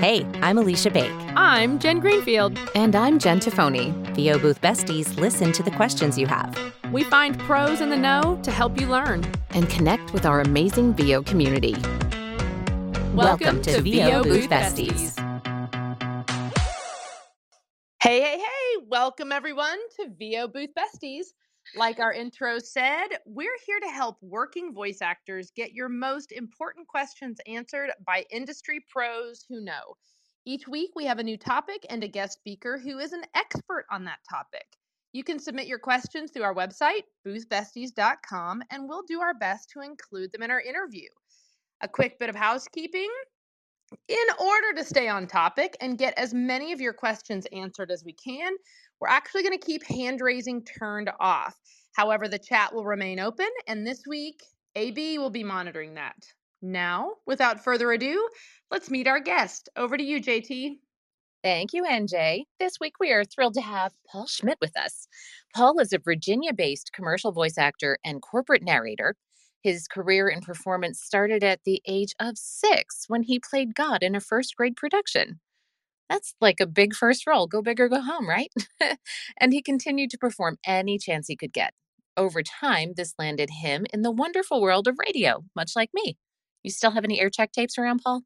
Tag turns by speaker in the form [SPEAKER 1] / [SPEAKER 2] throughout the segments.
[SPEAKER 1] Hey, I'm Alicia Bake.
[SPEAKER 2] I'm Jen Greenfield.
[SPEAKER 3] And I'm Jen Tafoni.
[SPEAKER 1] VO Booth Besties listen to the questions you have.
[SPEAKER 2] We find pros in the know to help you learn
[SPEAKER 3] and connect with our amazing VO community.
[SPEAKER 2] Welcome, Welcome to, to VO, VO Booth Besties. Hey, hey, hey. Welcome, everyone, to VO Booth Besties. Like our intro said, we're here to help working voice actors get your most important questions answered by industry pros who know. Each week, we have a new topic and a guest speaker who is an expert on that topic. You can submit your questions through our website, boothbesties.com, and we'll do our best to include them in our interview. A quick bit of housekeeping. In order to stay on topic and get as many of your questions answered as we can, we're actually going to keep hand raising turned off. However, the chat will remain open, and this week, AB will be monitoring that. Now, without further ado, let's meet our guest. Over to you, JT.
[SPEAKER 3] Thank you, NJ. This week we are thrilled to have Paul Schmidt with us. Paul is a Virginia based commercial voice actor and corporate narrator. His career in performance started at the age of six when he played God in a first grade production. That's like a big first role. Go big or go home, right? and he continued to perform any chance he could get. Over time, this landed him in the wonderful world of radio, much like me. You still have any air check tapes around, Paul?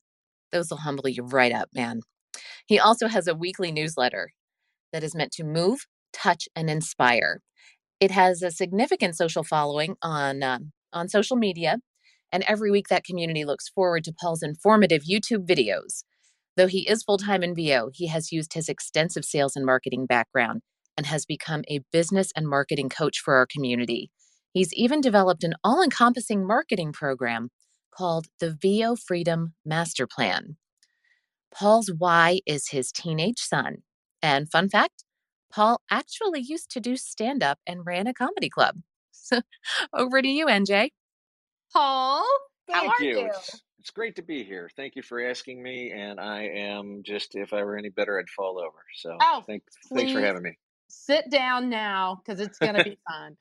[SPEAKER 3] Those will humble you right up, man. He also has a weekly newsletter that is meant to move, touch, and inspire. It has a significant social following on uh, on social media, and every week that community looks forward to Paul's informative YouTube videos Though he is full time in VO, he has used his extensive sales and marketing background and has become a business and marketing coach for our community. He's even developed an all encompassing marketing program called the VO Freedom Master Plan. Paul's why is his teenage son. And fun fact Paul actually used to do stand up and ran a comedy club. So over to you, NJ.
[SPEAKER 2] Paul,
[SPEAKER 4] Thank
[SPEAKER 2] how are
[SPEAKER 4] you.
[SPEAKER 2] you?
[SPEAKER 4] It's great to be here. Thank you for asking me. And I am just, if I were any better, I'd fall over. So
[SPEAKER 2] oh,
[SPEAKER 4] thanks, thanks for having me.
[SPEAKER 2] Sit down now because it's going to be fun.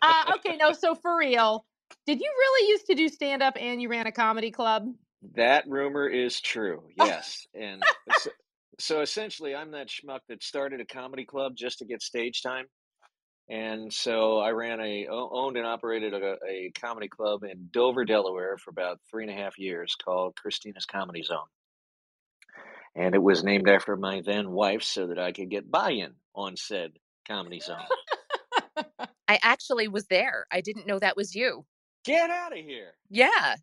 [SPEAKER 2] uh, okay, no, so for real, did you really used to do stand up and you ran a comedy club?
[SPEAKER 4] That rumor is true. Yes. and so, so essentially, I'm that schmuck that started a comedy club just to get stage time. And so I ran a owned and operated a, a comedy club in Dover, Delaware, for about three and a half years, called Christina's Comedy Zone. And it was named after my then wife, so that I could get buy-in on said comedy zone.
[SPEAKER 3] I actually was there. I didn't know that was you.
[SPEAKER 4] Get out of here!
[SPEAKER 3] Yeah.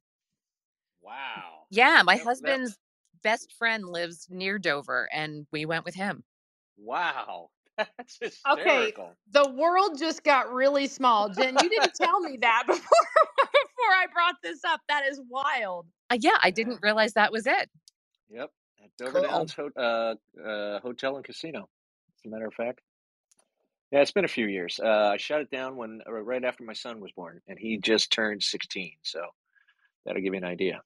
[SPEAKER 4] Wow.
[SPEAKER 3] Yeah, my husband's best friend lives near Dover, and we went with him.
[SPEAKER 4] Wow. That's
[SPEAKER 2] hysterical. Okay, the world just got really small. Jen, you didn't tell me that before before I brought this up. That is wild.
[SPEAKER 3] Uh, yeah, I didn't realize that was it.
[SPEAKER 4] Yep, at Dover cool. Downs Ho- uh, uh, Hotel and Casino. As a matter of fact. Yeah, it's been a few years. Uh, I shut it down when uh, right after my son was born, and he just turned sixteen. So that'll give you an idea.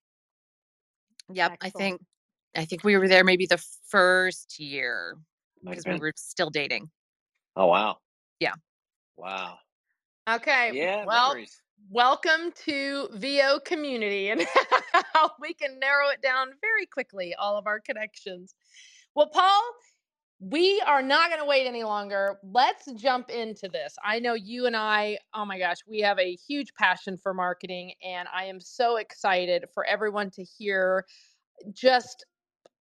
[SPEAKER 3] Yep, Excellent. I think I think we were there maybe the first year because we were still dating.
[SPEAKER 4] Oh wow.
[SPEAKER 3] Yeah.
[SPEAKER 4] Wow.
[SPEAKER 2] Okay.
[SPEAKER 4] Yeah.
[SPEAKER 2] Well,
[SPEAKER 4] memories.
[SPEAKER 2] welcome to VO community and how we can narrow it down very quickly, all of our connections. Well, Paul, we are not going to wait any longer. Let's jump into this. I know you and I, oh my gosh, we have a huge passion for marketing, and I am so excited for everyone to hear just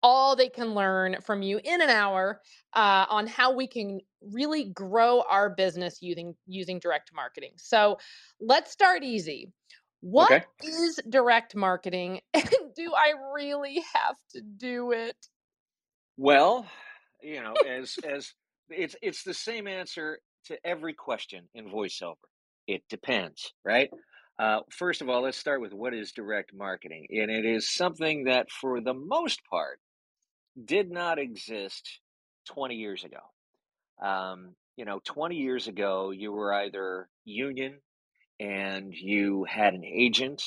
[SPEAKER 2] all they can learn from you in an hour uh, on how we can really grow our business using using direct marketing. So let's start easy. What okay. is direct marketing, and do I really have to do it?
[SPEAKER 4] Well, you know, as as it's it's the same answer to every question in voiceover. It depends, right? Uh, first of all, let's start with what is direct marketing, and it is something that, for the most part, did not exist 20 years ago. Um, you know, 20 years ago, you were either union and you had an agent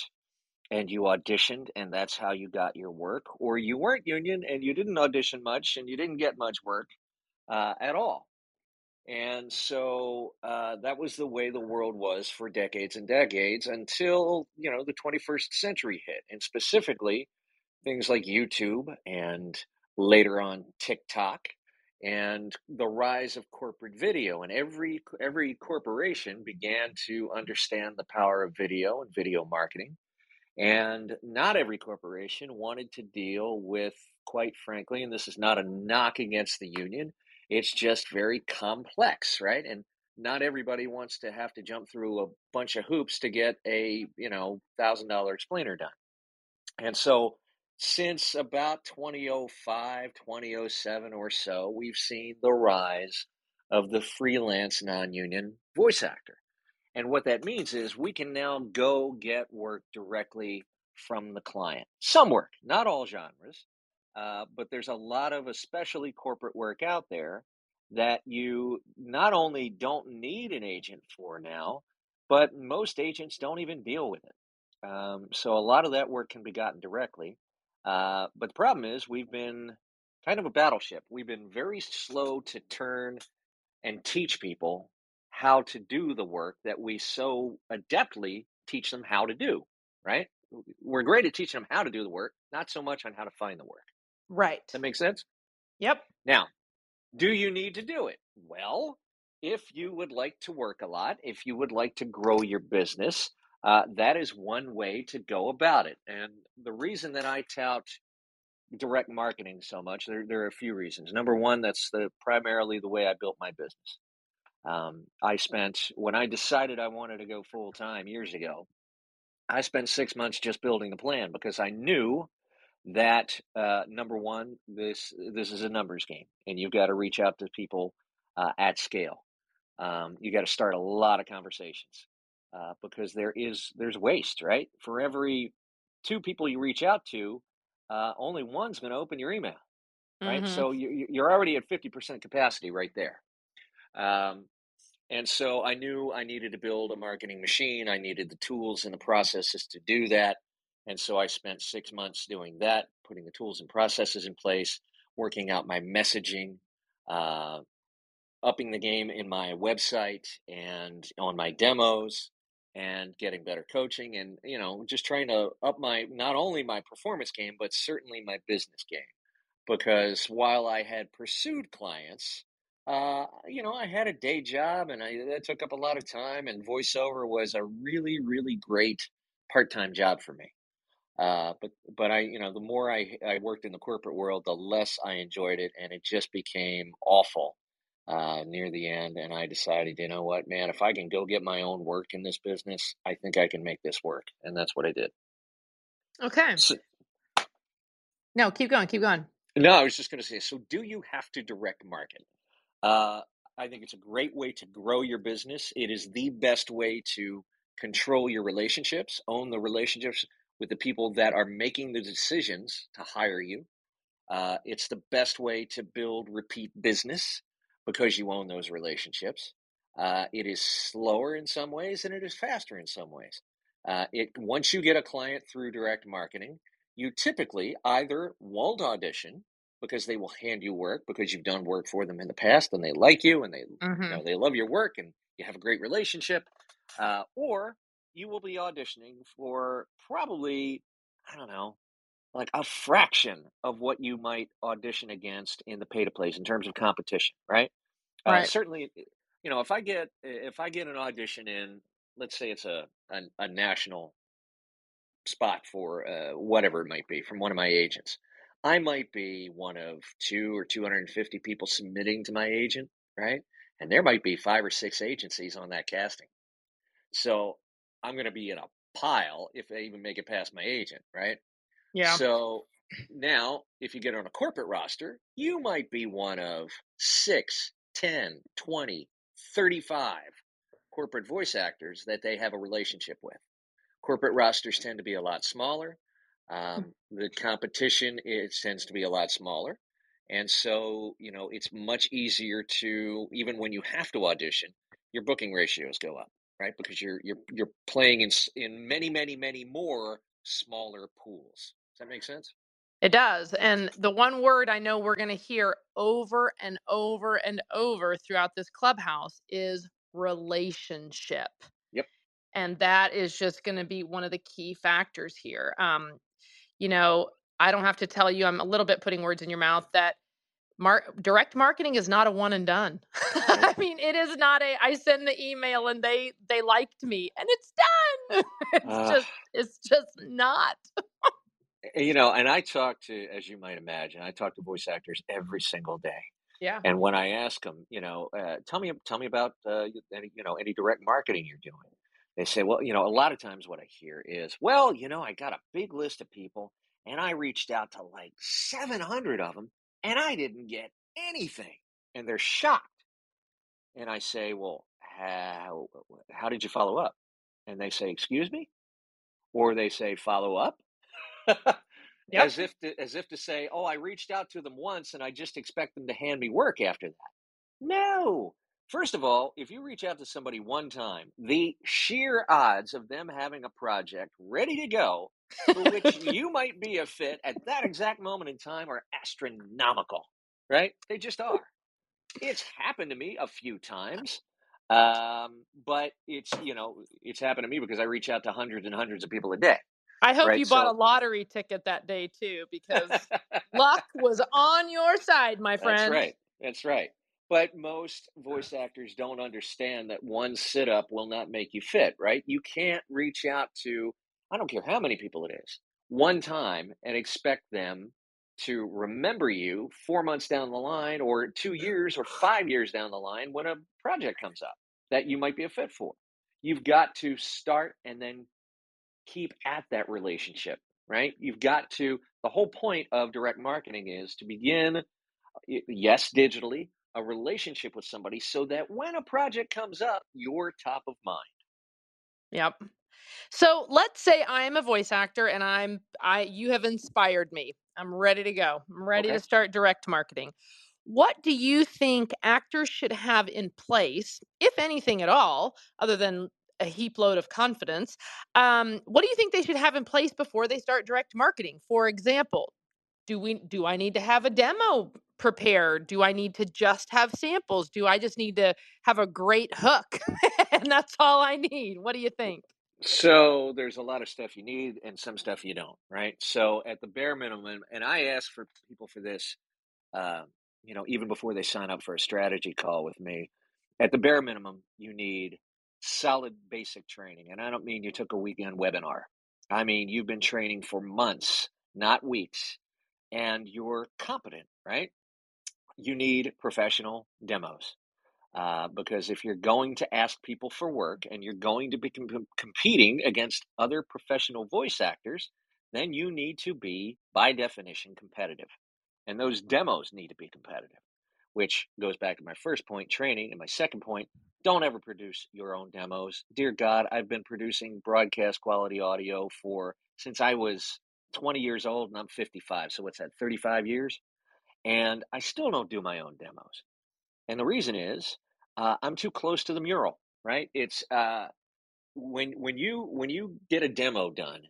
[SPEAKER 4] and you auditioned and that's how you got your work, or you weren't union and you didn't audition much and you didn't get much work uh, at all. And so uh, that was the way the world was for decades and decades until, you know, the 21st century hit. And specifically, things like YouTube and later on TikTok, and the rise of corporate video. And every every corporation began to understand the power of video and video marketing. And not every corporation wanted to deal with, quite frankly, and this is not a knock against the union, it's just very complex, right? And not everybody wants to have to jump through a bunch of hoops to get a, you know, thousand dollar explainer done. And so since about 2005, 2007 or so, we've seen the rise of the freelance non union voice actor. And what that means is we can now go get work directly from the client. Some work, not all genres, uh, but there's a lot of especially corporate work out there that you not only don't need an agent for now, but most agents don't even deal with it. Um, so a lot of that work can be gotten directly. Uh, but the problem is we've been kind of a battleship. We've been very slow to turn and teach people how to do the work that we so adeptly teach them how to do, right? We're great at teaching them how to do the work, not so much on how to find the work.
[SPEAKER 2] Right.
[SPEAKER 4] That makes sense?
[SPEAKER 2] Yep.
[SPEAKER 4] Now, do you need to do it? Well, if you would like to work a lot, if you would like to grow your business, uh, that is one way to go about it. And the reason that I tout direct marketing so much, there, there are a few reasons. Number one, that's the primarily the way I built my business. Um, I spent when I decided I wanted to go full time years ago. I spent six months just building the plan because I knew that uh, number one, this this is a numbers game, and you've got to reach out to people uh, at scale. Um, you got to start a lot of conversations uh, because there is there's waste, right? For every two people you reach out to, uh, only one's going to open your email, right?
[SPEAKER 2] Mm-hmm.
[SPEAKER 4] So you, you're already at fifty percent capacity right there. Um, and so I knew I needed to build a marketing machine. I needed the tools and the processes to do that. And so I spent six months doing that, putting the tools and processes in place, working out my messaging, uh, upping the game in my website and on my demos and getting better coaching and you know just trying to up my not only my performance game but certainly my business game. Because while i had pursued clients uh, you know i had a day job and I, that took up a lot of time and voiceover was a really really great part-time job for me. Uh, but but I you know the more I I worked in the corporate world, the less I enjoyed it, and it just became awful uh, near the end. And I decided, you know what, man, if I can go get my own work in this business, I think I can make this work, and that's what I did.
[SPEAKER 2] Okay.
[SPEAKER 4] So,
[SPEAKER 2] No, keep going. Keep going.
[SPEAKER 4] no, I was just going to say, so do you have to direct market? Uh, I think it's a great way to grow your business. It is the best way to control your relationships, own the relationships with the people that are making the decisions to hire you. Uh, it's the best way to build repeat business because you own those relationships. Uh, it is slower in some ways and it is faster in some ways. Uh, it once you get a client through direct marketing, you typically either won't audition because they will hand you work because you've done work for them in the past and they like you and they
[SPEAKER 2] Mm-hmm.
[SPEAKER 4] you know they love your work and you have a great relationship, uh, or you will be auditioning for probably I don't know like a fraction of what you might audition against in the pay to plays in terms of competition, right? Uh, certainly, you know, if I get if I get an audition in, let's say it's a a, a national spot for uh, whatever it might be from one of my agents, I might be one of two or two hundred and fifty people submitting to my agent, right? And there might be five or six agencies on that casting, so I'm going to be in a pile if they even make it past my agent, right?
[SPEAKER 2] Yeah.
[SPEAKER 4] So now, if you get on a corporate roster, you might be one of 6, 10, 20, 35 corporate voice actors that they have a relationship with. Corporate rosters tend to be a lot smaller. Um, the competition it tends to be a lot smaller. And so, you know, it's much easier to even when you have to audition, your booking ratios go up, right? Because you're you're you're playing in in many many many more smaller pools. Does that make sense?
[SPEAKER 2] It does. And the one word I know we're going to hear over and over and over throughout this clubhouse is relationship.
[SPEAKER 4] Yep.
[SPEAKER 2] And that is just going to be one of the key factors here. Um, you know, I don't have to tell you, I'm a little bit putting words in your mouth that mar- direct marketing is not a one and done. I mean, it is not a I send the email and they they liked me and it's done. it's
[SPEAKER 4] Uh,
[SPEAKER 2] just it's just not.
[SPEAKER 4] You know, and I talk to, as you might imagine, I talk to voice actors every single day.
[SPEAKER 2] Yeah.
[SPEAKER 4] And when I ask them, you know, uh, tell me, tell me about uh, any, you know, any direct marketing you're doing. They say, well, you know, a lot of times what I hear is, well, you know, I got a big list of people, and I reached out to like 700 of them, and I didn't get anything, and they're shocked. And I say, well, how how did you follow up? And they say, excuse me, or they say, follow up.
[SPEAKER 2] Yep.
[SPEAKER 4] as if to, as if to say, "Oh, I reached out to them once and I just expect them to hand me work after that." No. First of all, if you reach out to somebody one time, the sheer odds of them having a project ready to go for which you might be a fit at that exact moment in time are astronomical, right? They just are. It's happened to me a few times. Um, but it's, you know, it's happened to me because I reach out to hundreds and hundreds of people a day.
[SPEAKER 2] I hope
[SPEAKER 4] Right,
[SPEAKER 2] you bought
[SPEAKER 4] so-
[SPEAKER 2] a lottery ticket that day too, because luck was on your side, my friend.
[SPEAKER 4] That's right. That's right. But most voice actors don't understand that one sit up will not make you fit, right? You can't reach out to, I don't care how many people it is, one time and expect them to remember you four months down the line or two years or five years down the line when a project comes up that you might be a fit for. You've got to start and then keep at that relationship, right? You've got to, the whole point of direct marketing is to begin yes, digitally, a relationship with somebody so that when a project comes up, you're top of mind.
[SPEAKER 2] Yep. So let's say I am a voice actor and I'm I you have inspired me. I'm ready to go. I'm ready
[SPEAKER 4] Okay.
[SPEAKER 2] to start direct marketing. What do you think actors should have in place, if anything at all, other than a heap load of confidence? Um, what do you think they should have in place before they start direct marketing? For example, do we do I need to have a demo prepared? Do I need to just have samples? Do I just need to have a great hook? and that's all I need. What do you think?
[SPEAKER 4] So there's a lot of stuff you need and some stuff you don't, right? So at the bare minimum, and I ask for people for this, uh, you know, even before they sign up for a strategy call with me, at the bare minimum, you need solid basic training. And I don't mean you took a weekend webinar. I mean, you've been training for months, not weeks, and you're competent, right? You need professional demos. Uh, because if you're going to ask people for work and you're going to be com- competing against other professional voice actors, then you need to be, by definition, competitive. And those demos need to be competitive, which goes back to my first point training. And my second point don't ever produce your own demos. Dear God, I've been producing broadcast quality audio for since I was 20 years old and I'm 55. So what's that, 35 years? And I still don't do my own demos. And the reason is uh, I'm too close to the mural, right? It's uh, when when you when you get a demo done,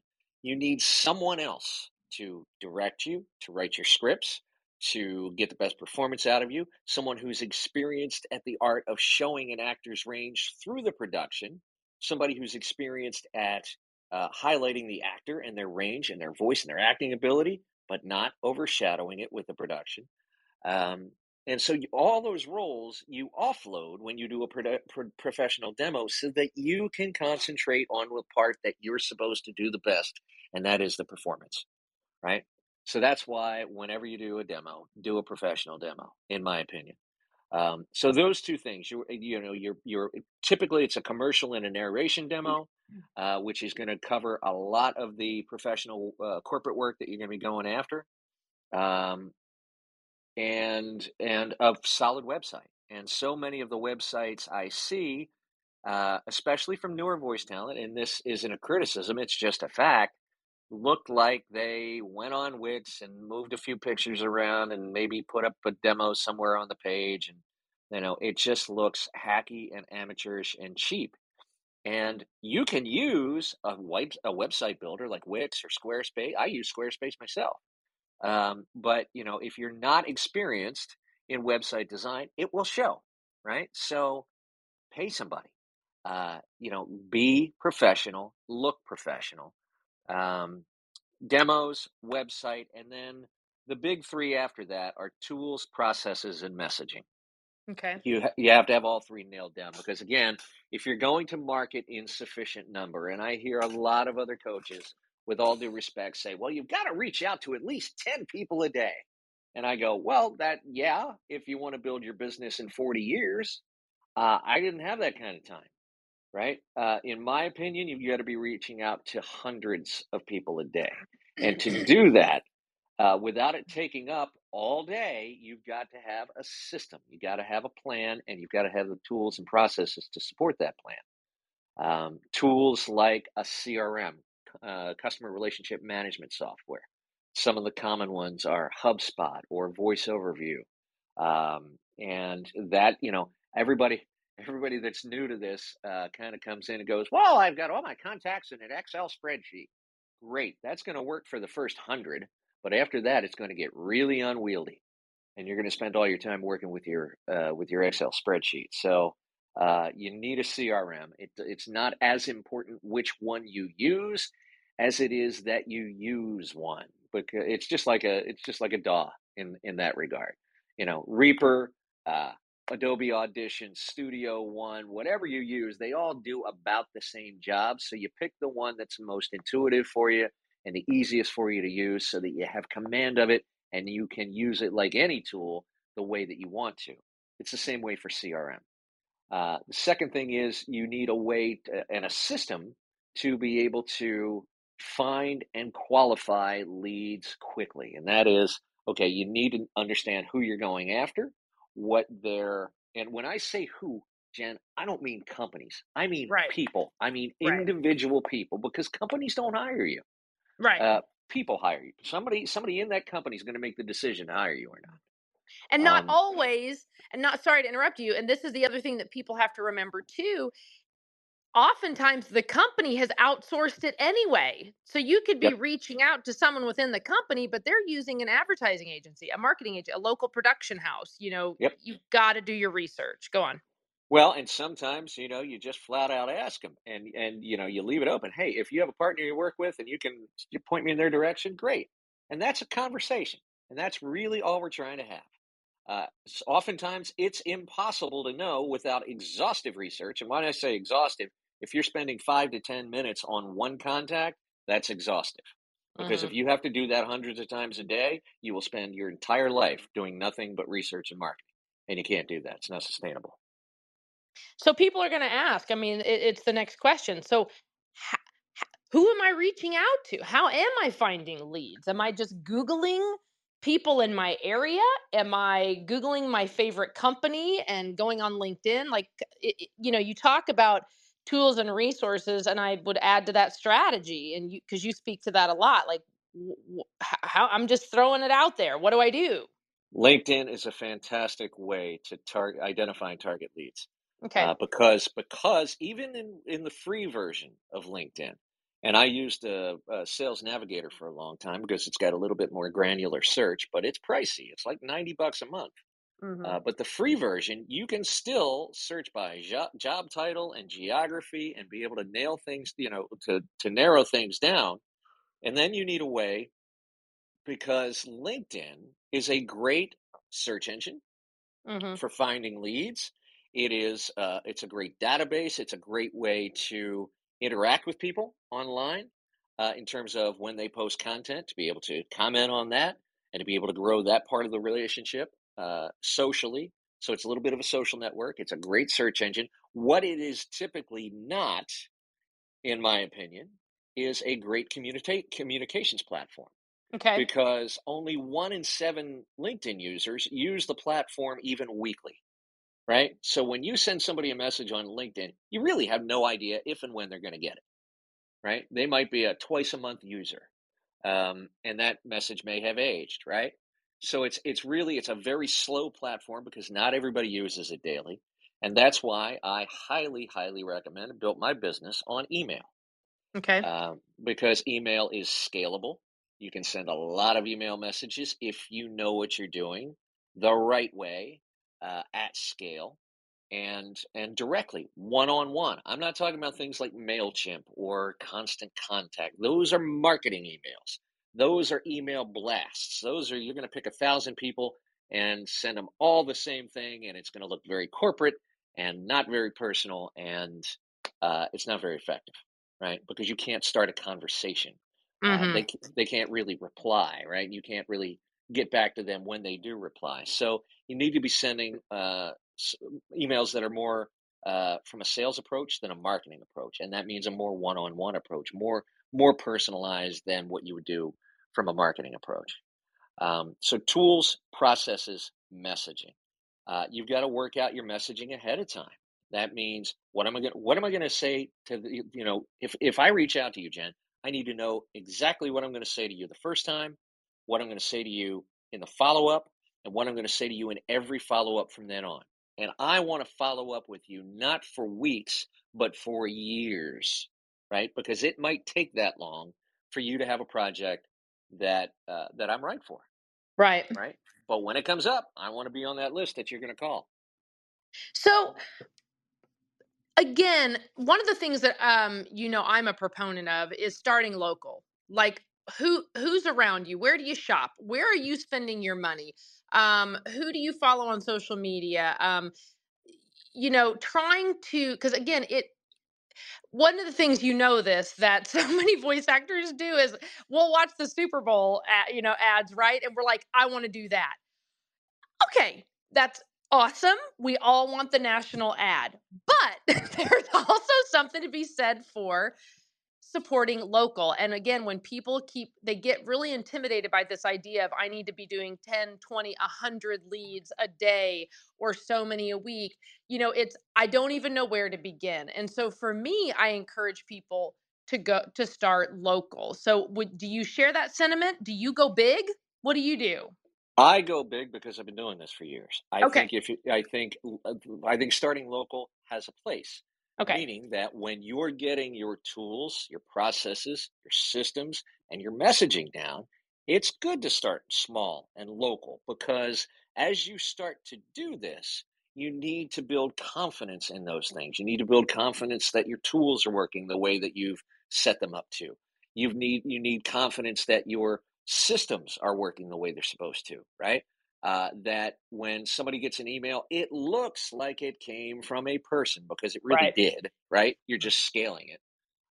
[SPEAKER 4] you need someone else to direct you, to write your scripts, to get the best performance out of you. Someone who's experienced at the art of showing an actor's range through the production. Somebody who's experienced at uh, highlighting the actor and their range and their voice and their acting ability, but not overshadowing it with the production. Um, and so you, all those roles you offload when you do a pro- professional demo so that you can concentrate on the part that you're supposed to do the best, and that is the performance, right? So that's why whenever you do a demo, do a professional demo, in my opinion. Um, so those two things, you you know, you're you're typically it's a commercial and a narration demo, uh, which is going to cover a lot of the professional uh, corporate work that you're going to be going after. Um, and and a solid website. And so many of the websites I see, uh, especially from newer voice talent, and this isn't a criticism; it's just a fact. Looked like they went on Wix and moved a few pictures around and maybe put up a demo somewhere on the page, and you know it just looks hacky and amateurish and cheap. And you can use a web a website builder like Wix or Squarespace. I use Squarespace myself. Um, but you know, if you're not experienced in website design, it will show, right? So pay somebody. Uh, you know, be professional, look professional. Um, demos, website, and then the big three after that are tools, processes, and messaging.
[SPEAKER 2] Okay.
[SPEAKER 4] You ha- you have to have all three nailed down because again, if you're going to market in sufficient number, and I hear a lot of other coaches, with all due respect, say, "Well, you've got to reach out to at least ten people a day," and I go, "Well, that yeah, if you want to build your business in 40 years, uh, I didn't have that kind of time." Right? Uh, in my opinion, you've got to be reaching out to hundreds of people a day. And to do that, uh, without it taking up all day, you've got to have a system. You've got to have a plan, and you've got to have the tools and processes to support that plan. Um, tools like a CRM, uh, customer relationship management software. Some of the common ones are HubSpot or Voice Overview, um, and that you know everybody everybody that's new to this uh, kind of comes in and goes, "Well, I've got all my contacts in an Excel spreadsheet." Great, that's going to work for the first hundred but after that, it's going to get really unwieldy, and you're going to spend all your time working with your uh, with your Excel spreadsheet. So uh, you need a CRM. It, it's not as important which one you use as it is that you use one. But it's just like a it's just like a DAW in in that regard. You know, Reaper, uh, Adobe Audition, Studio One, whatever you use, they all do about the same job. So you pick the one that's most intuitive for you and the easiest for you to use so that you have command of it and you can use it like any tool the way that you want to. It's the same way for CRM. Uh, the second thing is you need a way to, and a system to be able to find and qualify leads quickly. And that is okay, you need to understand who you're going after, what their, and when I say who, Jen, I don't mean companies. I mean
[SPEAKER 2] Right.
[SPEAKER 4] people. I mean
[SPEAKER 2] Right.
[SPEAKER 4] individual people because companies don't hire you.
[SPEAKER 2] Right.
[SPEAKER 4] Uh, people hire you. Somebody somebody in that company is going to make the decision to hire you or not.
[SPEAKER 2] and not
[SPEAKER 4] um,
[SPEAKER 2] always and not sorry to interrupt you and this is the other thing that people have to remember too oftentimes the company has outsourced it anyway so you could be
[SPEAKER 4] Yep.
[SPEAKER 2] reaching out to someone within the company but they're using an advertising agency a marketing agent a local production house you know
[SPEAKER 4] Yep.
[SPEAKER 2] you've got to do your research go on
[SPEAKER 4] Well, and sometimes you know you just flat out ask them, and and you know you leave it open. Hey, if you have a partner you work with and you can you point me in their direction, great. And that's a conversation, and that's really all we're trying to have. Uh, oftentimes, it's impossible to know without exhaustive research. And when I say exhaustive, if you're spending five to ten minutes on one contact, that's exhaustive. Because
[SPEAKER 2] Mhm.
[SPEAKER 4] if you have to do that hundreds of times a day, you will spend your entire life doing nothing but research and marketing, and you can't do that. It's not sustainable.
[SPEAKER 2] so people are going to ask i mean it, it's the next question so who am i reaching out to how am i finding leads am i just googling people in my area am i googling my favorite company and going on linkedin like it- you know you talk about tools and resources and i would add to that strategy and you because you speak to that a lot like w- w- h- how i'm just throwing it out there what do i do
[SPEAKER 4] LinkedIn is a fantastic way to target identifying target leads
[SPEAKER 2] okay
[SPEAKER 4] uh, because because even in in the free version of LinkedIn, and I used a, a Sales Navigator for a long time because it's got a little bit more granular search, but it's pricey. It's like ninety bucks a month.
[SPEAKER 2] Mhm.
[SPEAKER 4] Uh, but the free version, you can still search by jo- job title and geography and be able to nail things, you know, to to narrow things down. And then you need a way because LinkedIn is a great search engine
[SPEAKER 2] Mhm.
[SPEAKER 4] for finding leads. It is uh, it's a great database. It's a great way to interact with people online uh, in terms of when they post content to be able to comment on that and to be able to grow that part of the relationship uh, socially. So it's a little bit of a social network. It's a great search engine. What it is typically not, in my opinion, is a great communicate communications platform
[SPEAKER 2] okay
[SPEAKER 4] because only one in seven LinkedIn users use the platform even weekly, right? So when you send somebody a message on LinkedIn, you really have no idea if and when they're going to get it, right? They might be a twice a month user, um, and that message may have aged, right? So it's it's really it's a very slow platform because not everybody uses it daily, and that's why I highly highly recommend and built my business on email
[SPEAKER 2] okay
[SPEAKER 4] um, because email is scalable. You can send a lot of email messages if you know what you're doing the right way uh, at scale and and directly one on one. I'm not talking about things like Mailchimp or Constant Contact. Those are marketing emails. Those are email blasts. Those are, you're going to pick a thousand people and send them all the same thing, and it's going to look very corporate and not very personal, and uh, it's not very effective, right? Because you can't start a conversation. Uh,
[SPEAKER 2] hmm
[SPEAKER 4] they they can't really reply, right? You can't really get back to them when they do reply. So you need to be sending uh, emails that are more uh, from a sales approach than a marketing approach, and that means a more one-on-one approach, more more personalized than what you would do from a marketing approach. Um, so tools, processes, messaging. Uh, you've got to work out your messaging ahead of time. That means what am I going what am I going to say to the, you know if if I reach out to you, Jen, I need to know exactly what I'm going to say to you the first time, what I'm going to say to you in the follow up, and what I'm going to say to you in every follow up from then on. And I want to follow up with you not for weeks, but for years, right? Because it might take that long for you to have a project that uh, that I'm right for,
[SPEAKER 2] Right.
[SPEAKER 4] right? But when it comes up, I want to be on that list that you're going to call.
[SPEAKER 2] So again, one of the things that um you know I'm a proponent of is starting local. Like who who's around you? Where do you shop? Where are you spending your money? Um who do you follow on social media? Um you know, trying to because again, it one of the things you know this that so many voice actors do is we'll watch the Super Bowl, ad, you know, ads, right? And we're like, I want to do that. Okay, that's awesome. We all want the national ad. But there's also something to be said for supporting local. And again, when people keep they get really intimidated by this idea of I need to be doing 10, 20, 100 leads a day or so many a week, you know, it's I don't even know where to begin. And so for me, I encourage people to go to start local. So would do you share that sentiment? Do you go big? What do you do?
[SPEAKER 4] I go big because I've been doing this for years. I
[SPEAKER 2] Okay.
[SPEAKER 4] think if you, I think uh, I think starting local has a place,
[SPEAKER 2] Okay.
[SPEAKER 4] meaning that when you're getting your tools, your processes, your systems, and your messaging down, it's good to start small and local because as you start to do this, you need to build confidence in those things. You need to build confidence that your tools are working the way that you've set them up to. You need you need confidence that your systems are working the way they're supposed to, right? Uh, that when somebody gets an email, it looks like it came from a person because it really
[SPEAKER 2] Right.
[SPEAKER 4] did, right? You're just scaling it.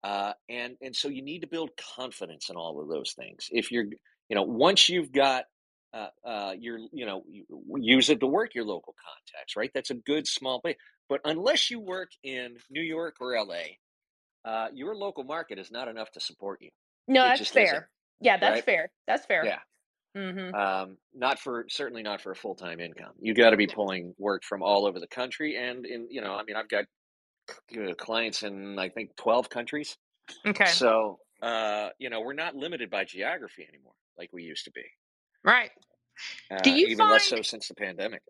[SPEAKER 4] Uh, and and so you need to build confidence in all of those things. If you're, you know, once you've got uh, uh, your, you know, you, use it to work your local contacts, right? That's a good small base. But unless you work in New York or LA, uh, your local market is not enough to support you.
[SPEAKER 2] No,
[SPEAKER 4] It
[SPEAKER 2] that's
[SPEAKER 4] isn't,
[SPEAKER 2] fair. Yeah, that's
[SPEAKER 4] right?
[SPEAKER 2] fair. That's fair.
[SPEAKER 4] Yeah.
[SPEAKER 2] Mm-hmm.
[SPEAKER 4] Um, not for certainly not for a full time income. You got to be pulling work from all over the country, and in you know, I mean, I've got uh, clients in I think twelve countries.
[SPEAKER 2] Okay.
[SPEAKER 4] So uh, you know, we're not limited by geography anymore like we used to be.
[SPEAKER 2] Right. Do
[SPEAKER 4] Uh,
[SPEAKER 2] you
[SPEAKER 4] even less so since the pandemic.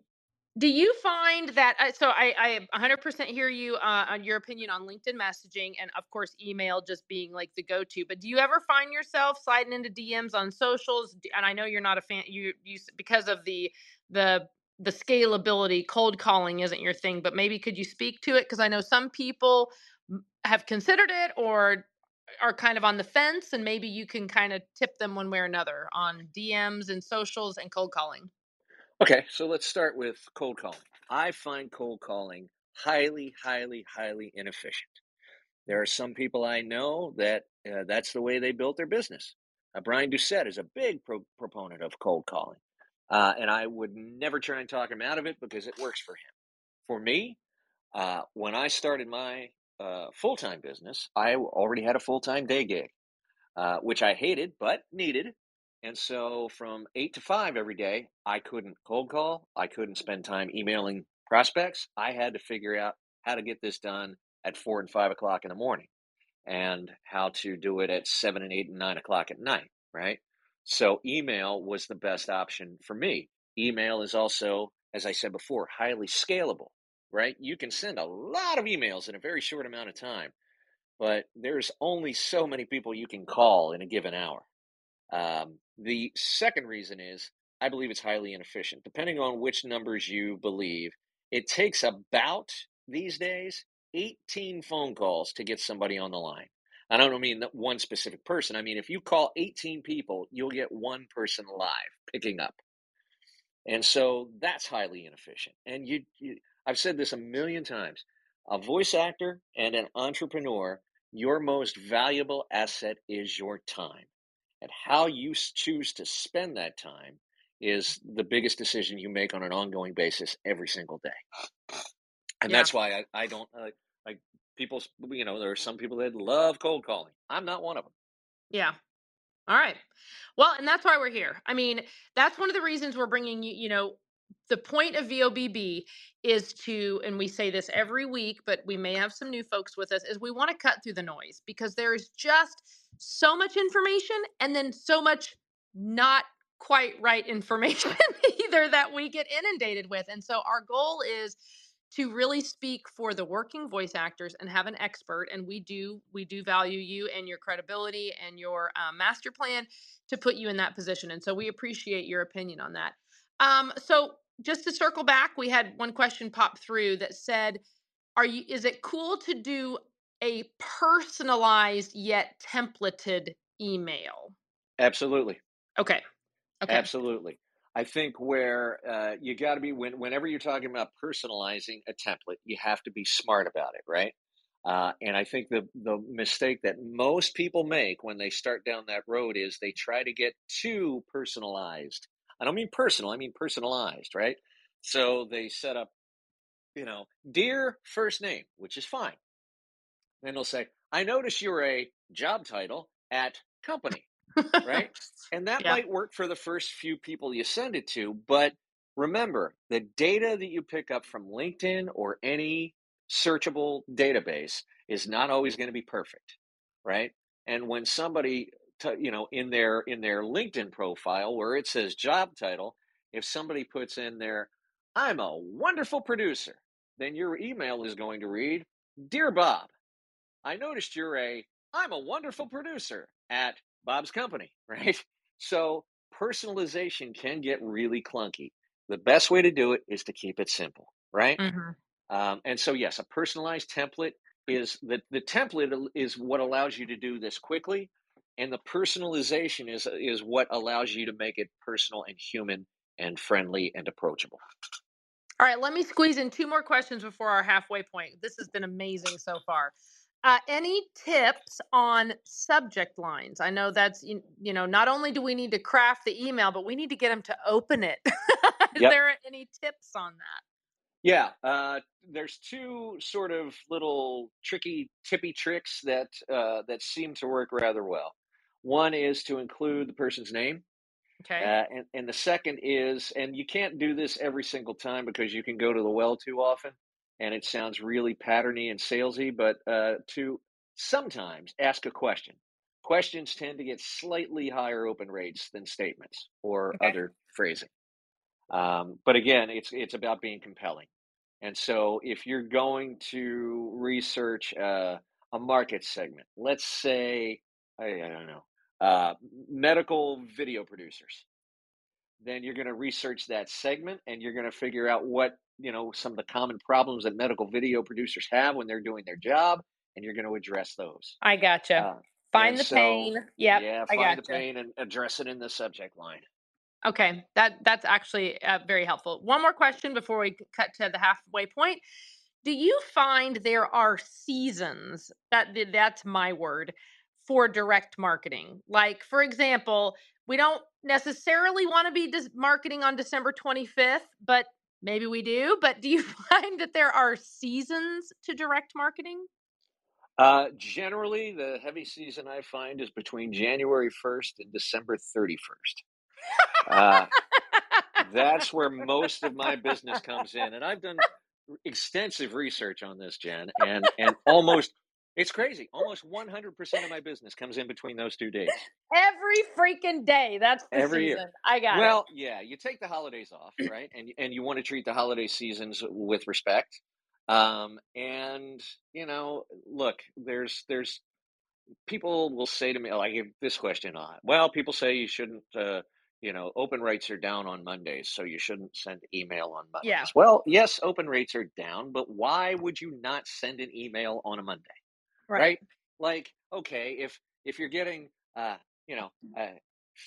[SPEAKER 2] Do you find that uh, so I I 100% hear you uh, on your opinion on LinkedIn messaging and of course email just being like the go-to but do you ever find yourself sliding into DMs on socials and I know you're not a fan you you because of the the the scalability cold calling isn't your thing but maybe could you speak to it because I know some people have considered it or are kind of on the fence and maybe you can kind of tip them one way or another on DMs and socials and cold calling.
[SPEAKER 4] Okay, so let's start with cold calling. I find cold calling highly, highly, highly inefficient. There are some people I know that uh, that's the way they built their business. Uh, Brian Doucette is a big pro- proponent of cold calling, uh, and I would never try and talk him out of it because it works for him. For me, uh, when I started my uh, full time business, I already had a full time day gig, uh, which I hated but needed. And so from eight to five every day, I couldn't cold call. I couldn't spend time emailing prospects. I had to figure out how to get this done at four and five o'clock in the morning and how to do it at seven and eight and nine o'clock at night, right? So email was the best option for me. Email is also, as I said before, highly scalable, right? You can send a lot of emails in a very short amount of time, but there's only so many people you can call in a given hour. Um, the second reason is I believe it's highly inefficient. Depending on which numbers you believe, it takes about these days 18 phone calls to get somebody on the line. I don't mean one specific person. I mean, if you call 18 people, you'll get one person live picking up. And so that's highly inefficient. And you, you I've said this a million times. A voice actor and an entrepreneur, your most valuable asset is your time. And how you choose to spend that time is the biggest decision you make on an ongoing basis every single day. And
[SPEAKER 2] Yeah.
[SPEAKER 4] that's why I, I don't uh, like people, you know, there are some people that love cold calling. I'm not one of them.
[SPEAKER 2] Yeah. All right. Well, and that's why we're here. I mean, that's one of the reasons we're bringing you, you know, the point of VOBB is to, and we say this every week, but we may have some new folks with us, is we want to cut through the noise because there is just so much information and then so much not quite right information either that we get inundated with. And so our goal is to really speak for the working voice actors and have an expert and we do we do value you and your credibility and your um, master plan to put you in that position and so we appreciate your opinion on that um, so just to circle back we had one question pop through that said are you is it cool to do a personalized yet templated email
[SPEAKER 4] Absolutely.
[SPEAKER 2] okay okay
[SPEAKER 4] Absolutely. I think where uh, you got to be when whenever you're talking about personalizing a template, you have to be smart about it, right? Uh, and I think the the mistake that most people make when they start down that road is they try to get too personalized. I don't mean personal; I mean personalized, right? So they set up, you know, dear first name, which is fine. Then they'll say, "I notice you're a job title at company." right? And that
[SPEAKER 2] Yeah.
[SPEAKER 4] might work for the first few people you send it to, but remember the data that you pick up from LinkedIn or any searchable database is not always going to be perfect, right? And when somebody t- you know in their in their LinkedIn profile where it says job title, if somebody puts in there I'm a wonderful producer, then your email is going to read, "Dear Bob, I noticed you're a I'm a wonderful producer at Bob's company, right? So personalization can get really clunky. The best way to do it is to keep it simple, right?
[SPEAKER 2] Mhm.
[SPEAKER 4] Um, and so, yes, a personalized template is the the template is what allows you to do this quickly, and the personalization is is what allows you to make it personal and human and friendly and approachable.
[SPEAKER 2] All right, let me squeeze in two more questions before our halfway point. This has been amazing so far. Uh, any tips on subject lines? I know that's you you know not only do we need to craft the email, but we need to get them to open it. Is
[SPEAKER 4] Yep.
[SPEAKER 2] there any tips on that?
[SPEAKER 4] Yeah, uh, there's two sort of little tricky, tippy tricks that uh, that seem to work rather well. One is to include the person's name,
[SPEAKER 2] Okay.
[SPEAKER 4] uh, and and the second is, and you can't do this every single time because you can go to the well too often, and it sounds really patterny and salesy. But uh, to sometimes ask a question. Questions tend to get slightly higher open rates than statements or
[SPEAKER 2] Okay.
[SPEAKER 4] other phrasing. Um, but again, it's it's about being compelling. And so, if you're going to research uh, a market segment, let's say I, I don't know uh, medical video producers, then you're going to research that segment, and you're going to figure out what you know some of the common problems that medical video producers have when they're doing their job, and you're going to address those.
[SPEAKER 2] I gotcha.
[SPEAKER 4] Uh,
[SPEAKER 2] Find the
[SPEAKER 4] so,
[SPEAKER 2] pain. Yep.
[SPEAKER 4] yeah,
[SPEAKER 2] I
[SPEAKER 4] find the pain and address it in the subject line.
[SPEAKER 2] Okay, that that's actually uh, very helpful. One more question before we cut to the halfway point. Do you find there are seasons that that's my word for direct marketing? Like for example, we don't necessarily want to be dis- marketing on December 25th, but maybe we do, but do you find that there are seasons to direct marketing?
[SPEAKER 4] Uh, generally, the heavy season I find is between January 1st and December 31st. Uh, that's where most of my business comes in, and I've done extensive research on this, Jen, and and almost it's crazy. Almost 100% of my business comes in between those two days.
[SPEAKER 2] Every freaking day. That's the
[SPEAKER 4] Every year.
[SPEAKER 2] I got it.
[SPEAKER 4] Well, yeah, you take the holidays off, right? And and you want to treat the holiday seasons with respect. Um, and you know, look, there's there's people will say to me, like if this question on, well, people say you shouldn't, uh, you know, open rates are down on Mondays, so you shouldn't send email on Mondays.
[SPEAKER 2] Yeah.
[SPEAKER 4] Well, yes, open rates are down, but why would you not send an email on a Monday? Right. Like, okay, if if you're getting uh, you know, a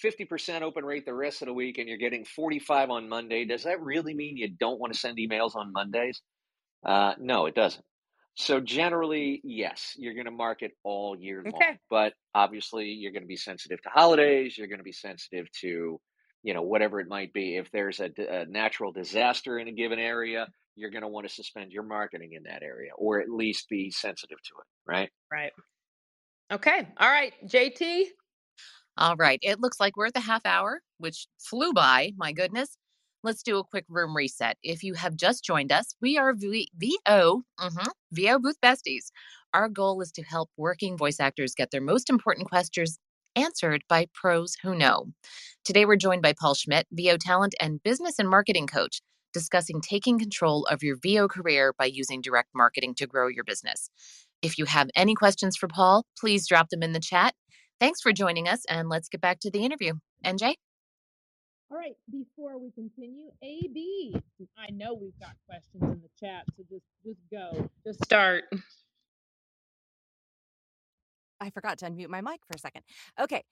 [SPEAKER 4] 50% open rate the rest of the week and you're getting 45 on Monday, does that really mean you don't want to send emails on Mondays? Uh, no, it doesn't. So generally, yes, you're going to market all year long,
[SPEAKER 2] Okay.
[SPEAKER 4] but obviously you're going to be sensitive to holidays. You're going to be sensitive to, you know, whatever it might be. If there's a natural disaster in a given area, you're going to want to suspend your marketing in that area, or at least be sensitive to it, right?
[SPEAKER 2] Right. Okay. All right. JT.
[SPEAKER 3] All right. It looks like we're at the half hour, which flew by. My goodness. Let's do a quick room reset. If you have just joined us, we are v- VO, mhm, VO Booth Besties. Our goal is to help working voice actors get their most important questions answered by pros who know. Today, we're joined by Paul Schmidt, VO talent and business and marketing coach, discussing taking control of your VO career by using direct marketing to grow your business. If you have any questions for Paul, please drop them in the chat. Thanks for joining us, and let's get back to the interview. NJ?
[SPEAKER 2] All right. Before we continue, AB. I know we've got questions in the chat, so just just go. Just start.
[SPEAKER 5] I forgot to unmute my mic for a second. Okay.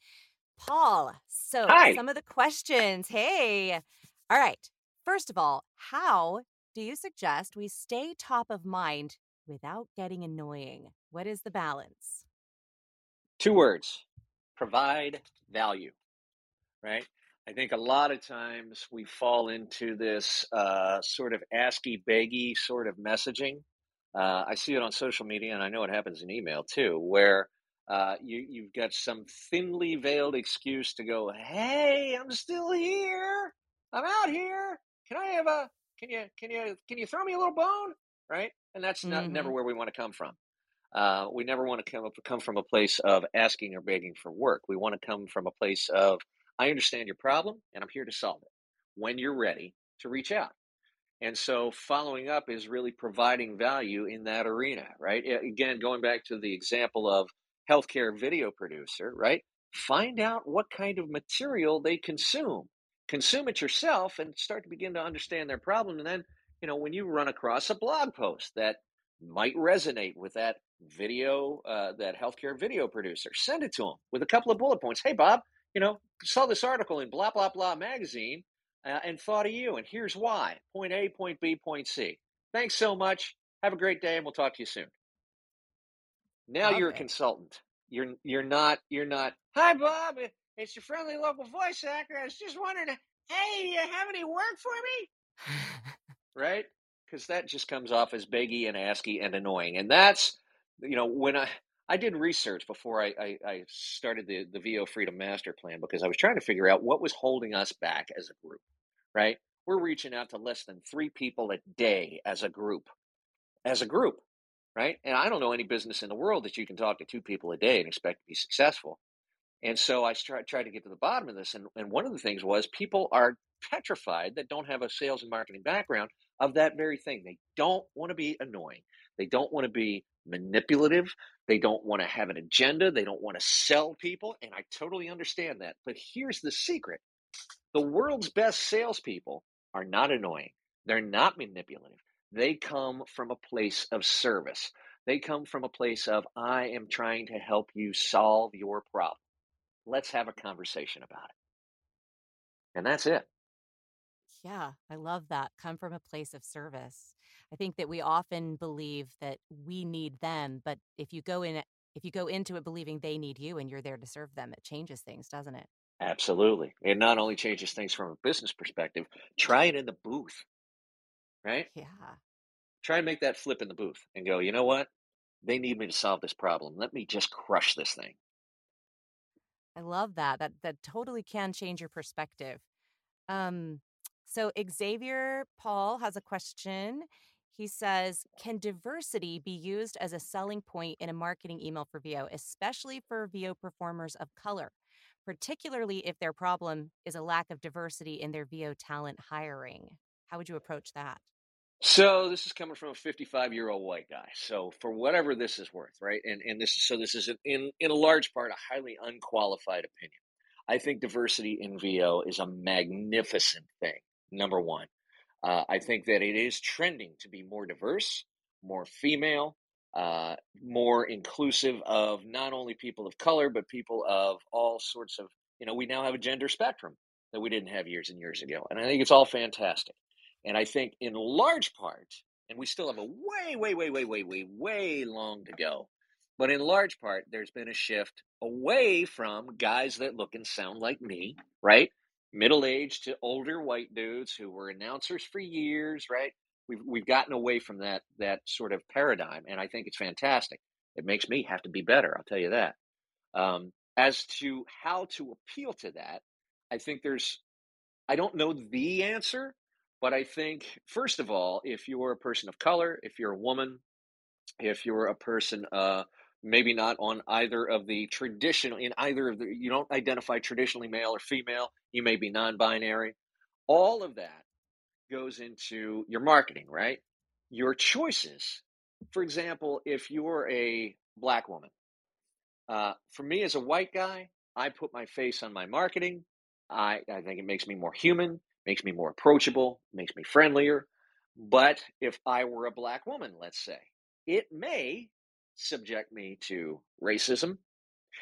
[SPEAKER 5] Paul, so
[SPEAKER 4] Hi.
[SPEAKER 5] some of the questions. Hey. All right. First of all, how do you suggest we stay top of mind without getting annoying? What is the balance?
[SPEAKER 4] Two words provide value, right? I think a lot of times we fall into this uh, sort of asky beggy sort of messaging. Uh, I see it on social media, and I know it happens in email too, where uh, you you've got some thinly veiled excuse to go, "Hey, I'm still here. I'm out here. Can I have a? Can you can you can you throw me a little bone?" Right? And that's not never
[SPEAKER 5] Mhm.
[SPEAKER 4] where we want to come from. Uh, we never want to come up, come from a place of asking or begging for work. We want to come from a place of I understand your problem and I'm here to solve it. When you're ready to reach out. And so following up is really providing value in that arena, right? Again, going back to the example of healthcare video producer, right? Find out what kind of material they consume. Consume it yourself and start to begin to understand their problem. And then, you know, when you run across a blog post that might resonate with that video, uh, that healthcare video producer, send it to them with a couple of bullet points. Hey, Bob, you know, saw this article in blah, blah, blah magazine uh, and thought of you. And here's why point A, point B, point C. Thanks so much. Have a great day, and we'll talk to you soon. Now
[SPEAKER 5] Love
[SPEAKER 4] you're a consultant. You're you're not you're not. Hi, Bob. It's your friendly local voice actor. I was just wondering, hey, do you have any work for me? Right? Because that just comes off as beggy and asky and annoying. And that's you know when I I did research before I, I, I started the the VO Freedom Master Plan because I was trying to figure out what was holding us back as a group. Right? We're reaching out to less than three people a day as a group. As a group right? And I don't know any business in the world that you can talk to two people a day and expect to be successful. And so I tried, tried to get to the bottom of this. And, and one of the things was people are petrified that don't have a sales and marketing background of that very thing. They don't want to be annoying. They don't want to be manipulative. They don't want to have an agenda. They don't want to sell people. And I totally understand that. But here's the secret the world's best salespeople are not annoying, they're not manipulative. They come from a place of service. They come from a place of, I am trying to help you solve your problem. Let's have a conversation about it. And that's it.
[SPEAKER 5] Yeah, I love that. Come from a place of service. I think that we often believe that we need them, but if you go in if you go into it believing they need you and you're there to serve them, it changes things, doesn't it?
[SPEAKER 4] Absolutely. It not only changes things from a business perspective, try it in the booth, right?
[SPEAKER 5] Yeah.
[SPEAKER 4] Try and make that flip in the booth and go, you know what? They need me to solve this problem. Let me just crush this thing.
[SPEAKER 5] I love that. That that totally can change your perspective. Um so Xavier Paul has a question. He says, "Can diversity be used as a selling point in a marketing email for VO, especially for VO performers of color, particularly if their problem is a lack of diversity in their VO talent hiring?" How would you approach that?
[SPEAKER 4] So this is coming from a 55 year old white guy. So for whatever this is worth, right? And and this is so this is an, in in a large part a highly unqualified opinion. I think diversity in VO is a magnificent thing. Number one, uh, I think that it is trending to be more diverse, more female, uh, more inclusive of not only people of color, but people of all sorts of, you know, we now have a gender spectrum that we didn't have years and years ago. And I think it's all fantastic. And I think in large part, and we still have a way, way, way, way, way, way, way long to go. But in large part, there's been a shift away from guys that look and sound like me, right? Middle aged to older white dudes who were announcers for years, right? We've we've gotten away from that that sort of paradigm, and I think it's fantastic. It makes me have to be better. I'll tell you that. Um, as to how to appeal to that, I think there's I don't know the answer, but I think first of all, if you're a person of color, if you're a woman, if you're a person uh, maybe not on either of the traditional in either of the you don't identify traditionally male or female, you may be non-binary. All of that goes into your marketing, right? Your choices. For example, if you're a black woman, uh, for me as a white guy, I put my face on my marketing. I, I think it makes me more human, makes me more approachable, makes me friendlier. But if I were a black woman, let's say, it may subject me to racism.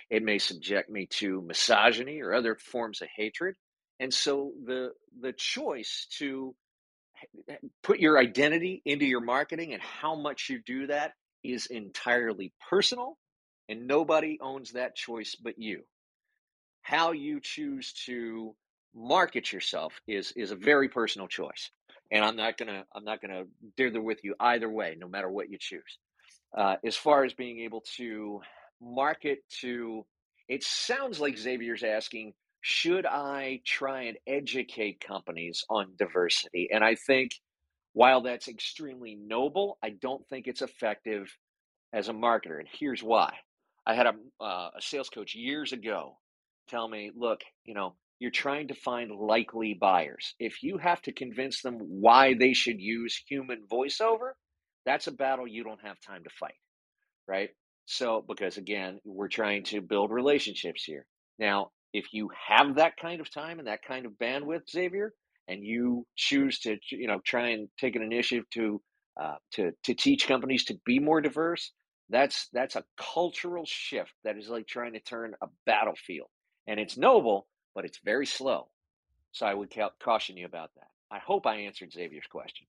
[SPEAKER 4] It may subject me to misogyny or other forms of hatred. And so the the choice to put your identity into your marketing and how much you do that is entirely personal and nobody owns that choice but you how you choose to market yourself is is a very personal choice and i'm not gonna i'm not gonna dither with you either way no matter what you choose uh, as far as being able to market to it sounds like xavier's asking should I try and educate companies on diversity? And I think while that's extremely noble, I don't think it's effective as a marketer. And here's why. I had a, uh, a sales coach years ago tell me, look, you know, you're trying to find likely buyers. If you have to convince them why they should use human voiceover, that's a battle you don't have time to fight, right? So, because again, we're trying to build relationships here. Now, if you have that kind of time and that kind of bandwidth, Xavier, and you choose to you know try and take an initiative to uh, to to teach companies to be more diverse, that's that's a cultural shift that is like trying to turn a battlefield, and it's noble, but it's very slow. So I would ca- caution you about that. I hope I answered Xavier's question.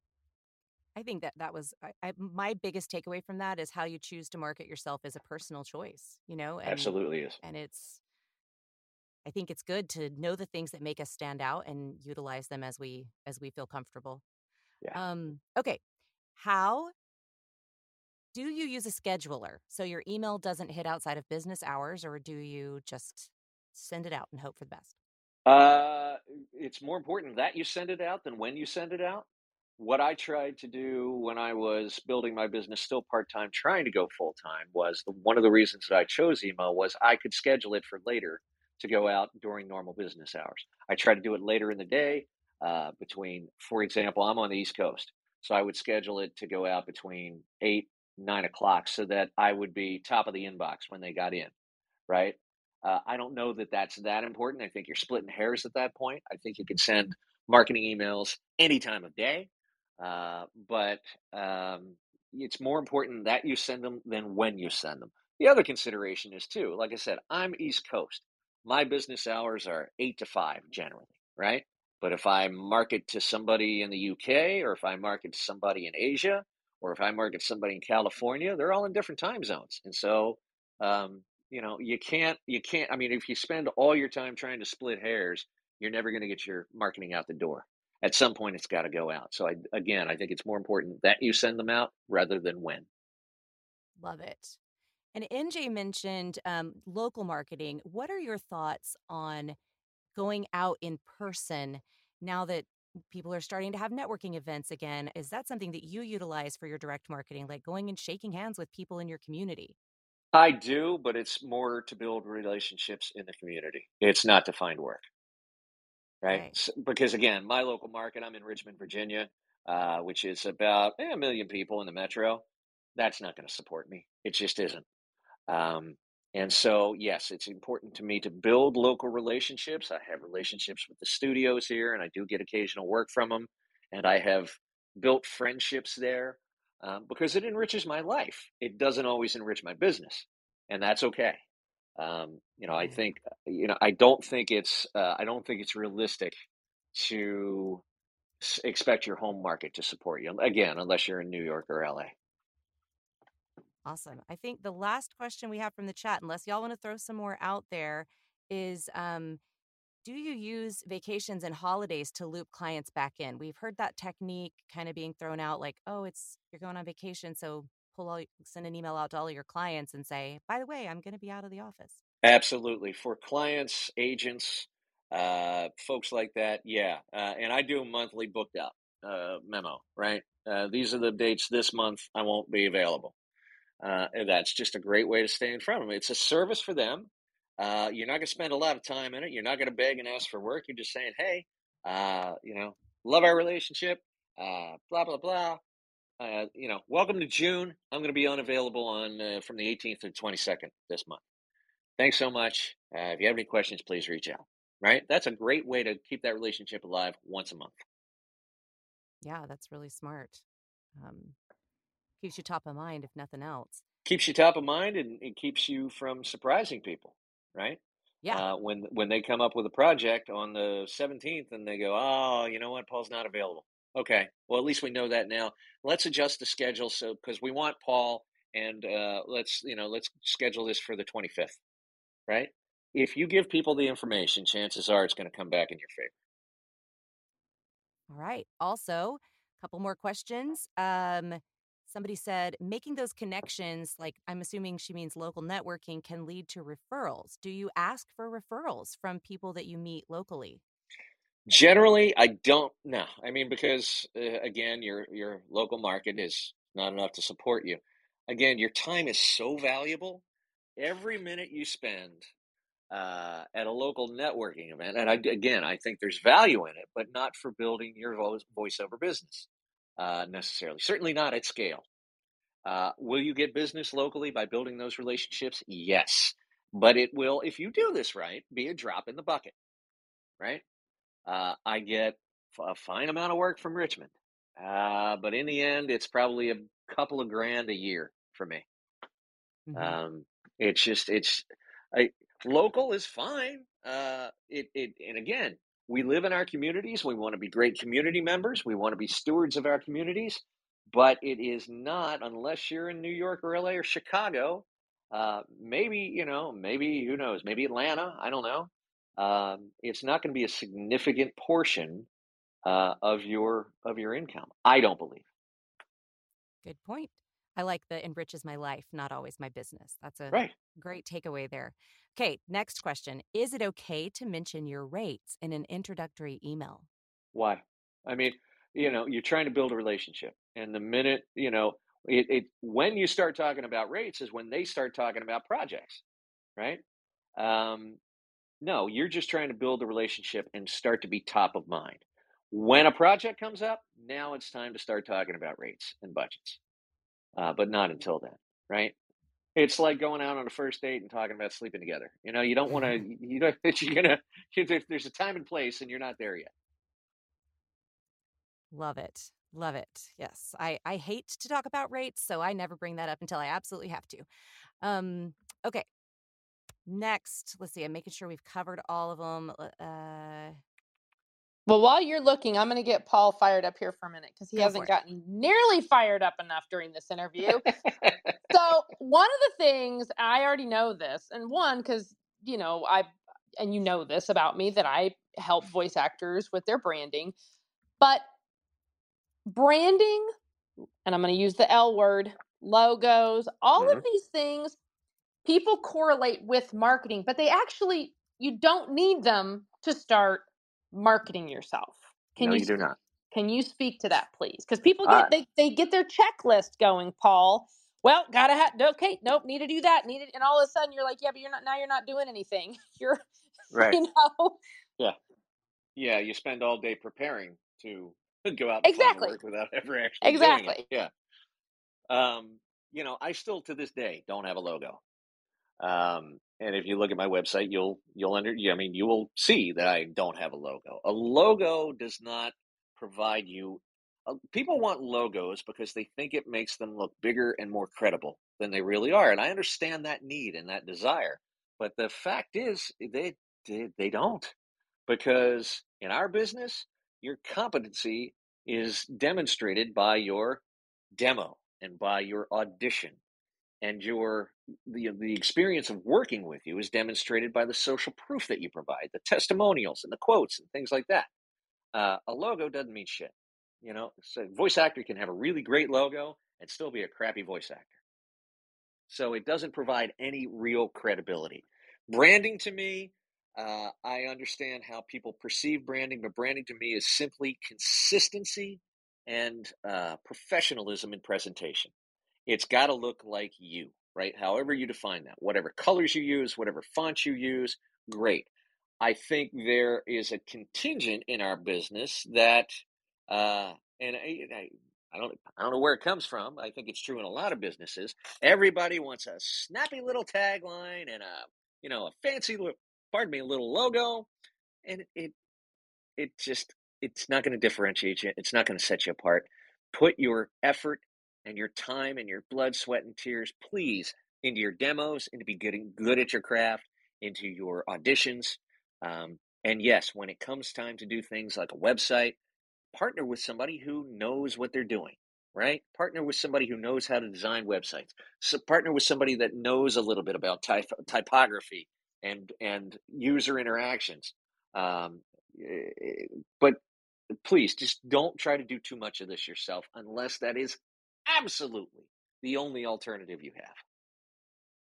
[SPEAKER 5] I think that that was I, I, my biggest takeaway from that is how you choose to market yourself is a personal choice, you know.
[SPEAKER 4] And, Absolutely is,
[SPEAKER 5] and it's I think it's good to know the things that make us stand out and utilize them as we as we feel comfortable.
[SPEAKER 4] Yeah.
[SPEAKER 5] Um, okay. How do you use a scheduler so your email doesn't hit outside of business hours, or do you just send it out and hope for the best?
[SPEAKER 4] Uh, it's more important that you send it out than when you send it out. What I tried to do when I was building my business, still part time, trying to go full time, was the, one of the reasons that I chose email was I could schedule it for later to go out during normal business hours. I try to do it later in the day uh, between, for example, I'm on the East Coast. So I would schedule it to go out between eight, nine o'clock so that I would be top of the inbox when they got in, right? Uh, I don't know that that's that important. I think you're splitting hairs at that point. I think you can send marketing emails any time of day, uh, but um, it's more important that you send them than when you send them. The other consideration is too, like I said, I'm East Coast my business hours are eight to five generally, right? But if I market to somebody in the UK or if I market to somebody in Asia or if I market to somebody in California, they're all in different time zones. And so, um, you know, you can't, you can't, I mean, if you spend all your time trying to split hairs, you're never going to get your marketing out the door. At some point, it's got to go out. So, I, again, I think it's more important that you send them out rather than when.
[SPEAKER 5] Love it. And NJ mentioned um, local marketing. What are your thoughts on going out in person now that people are starting to have networking events again? Is that something that you utilize for your direct marketing, like going and shaking hands with people in your community?
[SPEAKER 4] I do, but it's more to build relationships in the community. It's not to find work. Right. right. So, because again, my local market, I'm in Richmond, Virginia, uh, which is about eh, a million people in the metro. That's not going to support me. It just isn't. Um, and so, yes, it's important to me to build local relationships. I have relationships with the studios here, and I do get occasional work from them. And I have built friendships there. Um, because it enriches my life. It doesn't always enrich my business, and that's okay. Um, you know, I think you know I don't think it's uh, I don't think it's realistic to expect your home market to support you again, unless you're in New York or LA.
[SPEAKER 5] Awesome. I think the last question we have from the chat, unless y'all want to throw some more out there, is um, do you use vacations and holidays to loop clients back in? We've heard that technique kind of being thrown out like, oh, it's you're going on vacation, so pull all send an email out to all your clients and say, by the way, I'm going to be out of the office.
[SPEAKER 4] Absolutely. For clients, agents, uh, folks like that, yeah. Uh, and I do a monthly booked out uh, memo, right? Uh, these are the dates this month I won't be available. Uh, and that's just a great way to stay in front of them. It's a service for them. Uh, you're not going to spend a lot of time in it. You're not going to beg and ask for work. You're just saying, hey, uh, you know, love our relationship, uh, blah, blah, blah. Uh, you know, welcome to June. I'm going to be unavailable on uh, from the 18th to the 22nd this month. Thanks so much. Uh, if you have any questions, please reach out. Right? That's a great way to keep that relationship alive once a month.
[SPEAKER 5] Yeah, that's really smart. Um, keeps you top of mind, if nothing else.
[SPEAKER 4] Keeps you top of mind and it keeps you from surprising people right?
[SPEAKER 5] Yeah.
[SPEAKER 4] Uh, when when they come up with a project on the 17th and they go, oh, you know what, Paul's not available. Okay, well at least we know that now. Let's adjust the schedule so because we want Paul, and uh, let's you know let's schedule this for the 25th, right? If you give people the information, chances are it's going to come back in your favor.
[SPEAKER 5] All right. Also, a couple more questions. Um, somebody said making those connections like i'm assuming she means local networking can lead to referrals. Do you ask for referrals from people that you meet locally?
[SPEAKER 4] Generally i don't know. I mean because uh, again your your local market is not enough to support you. Again your time is so valuable. Every minute you spend uh, at a local networking event and I, again i think there's value in it but not for building your voice voiceover business uh, necessarily. Certainly not at scale. Uh, will you get business locally by building those relationships? Yes. But it will, if you do this right, be a drop in the bucket, right? Uh, I get a fine amount of work from Richmond. Uh, but in the end, it's probably a couple of grand a year for me. Mm-hmm. Um, it's just, it's, I, local is fine. Uh, it, it, and again, we live in our communities. We want to be great community members. We want to be stewards of our communities. But it is not, unless you're in New York or LA or Chicago, uh, maybe, you know, maybe, who knows, maybe Atlanta, I don't know. Um, it's not going to be a significant portion uh, of your of your income. I don't believe.
[SPEAKER 5] Good point. I like the enriches my life, not always my business. That's a
[SPEAKER 4] right.
[SPEAKER 5] great takeaway there. Okay, next question. Is it okay to mention your rates in an introductory email?
[SPEAKER 4] Why? I mean, you know, you're trying to build a relationship. And the minute, you know, it, it when you start talking about rates is when they start talking about projects, right? Um, no, you're just trying to build a relationship and start to be top of mind. When a project comes up, now it's time to start talking about rates and budgets, uh, but not until then, right? It's like going out on a first date and talking about sleeping together. You know, you don't want to. You know, you're gonna. There's a time and place, and you're not there yet.
[SPEAKER 5] Love it, love it. Yes, I I hate to talk about rates, so I never bring that up until I absolutely have to. Um. Okay. Next, let's see. I'm making sure we've covered all of them. Uh,
[SPEAKER 2] well, while you're looking, I'm going to get Paul fired up here for a minute because he Go hasn't gotten nearly fired up enough during this interview. so, one of the things I already know this, and one because you know I and you know this about me that I help voice actors with their branding, but branding, and I'm going to use the L word, logos, all mm-hmm. of these things, people correlate with marketing, but they actually you don't need them to start marketing yourself.
[SPEAKER 4] Can no, you, you do not.
[SPEAKER 2] Can you speak to that, please? Because people get they they get their checklist going, Paul. Well, gotta have okay, nope, need to do that, need it, and all of a sudden you're like, yeah, but you're not now. You're not doing anything. You're
[SPEAKER 4] right.
[SPEAKER 2] You know.
[SPEAKER 4] Yeah, yeah. You spend all day preparing to go out
[SPEAKER 2] exactly
[SPEAKER 4] without ever actually
[SPEAKER 2] exactly.
[SPEAKER 4] Yeah. Um, you know, I still to this day don't have a logo. Um, and if you look at my website, you'll you'll under I mean you will see that I don't have a logo. A logo does not provide you uh, people want logos because they think it makes them look bigger and more credible than they really are. And I understand that need and that desire. But the fact is, they, they, they don't. Because in our business, your competency is demonstrated by your demo and by your audition and your the, the experience of working with you is demonstrated by the social proof that you provide the testimonials and the quotes and things like that. Uh, a logo doesn't mean shit you know? So voice actor can have a really great logo and still be a crappy voice actor. So it doesn't provide any real credibility. Branding to me uh, i understand how people perceive branding but branding to me is simply consistency and uh, professionalism in presentation it's got to look like you, right? However you define that, whatever colors you use, whatever fonts you use, great. I think there is a contingent in our business that, uh, and I, I, I don't, I don't know where it comes from. I think it's true in a lot of businesses. Everybody wants a snappy little tagline and a, you know, a fancy, pardon me, a little logo, and it, it just, it's not going to differentiate you. It's not going to set you apart. Put your effort and your time and your blood, sweat, and tears, please, into your demos, into be getting good at your craft, into your auditions. Um, and yes, when it comes time to do things like a website, partner with somebody who knows what they're doing, right? Partner with somebody who knows how to design websites. So partner with somebody that knows a little bit about typ- typography and and user interactions. Um, eh, but please just don't try to do too much of this yourself unless that is absolutely the only alternative you have.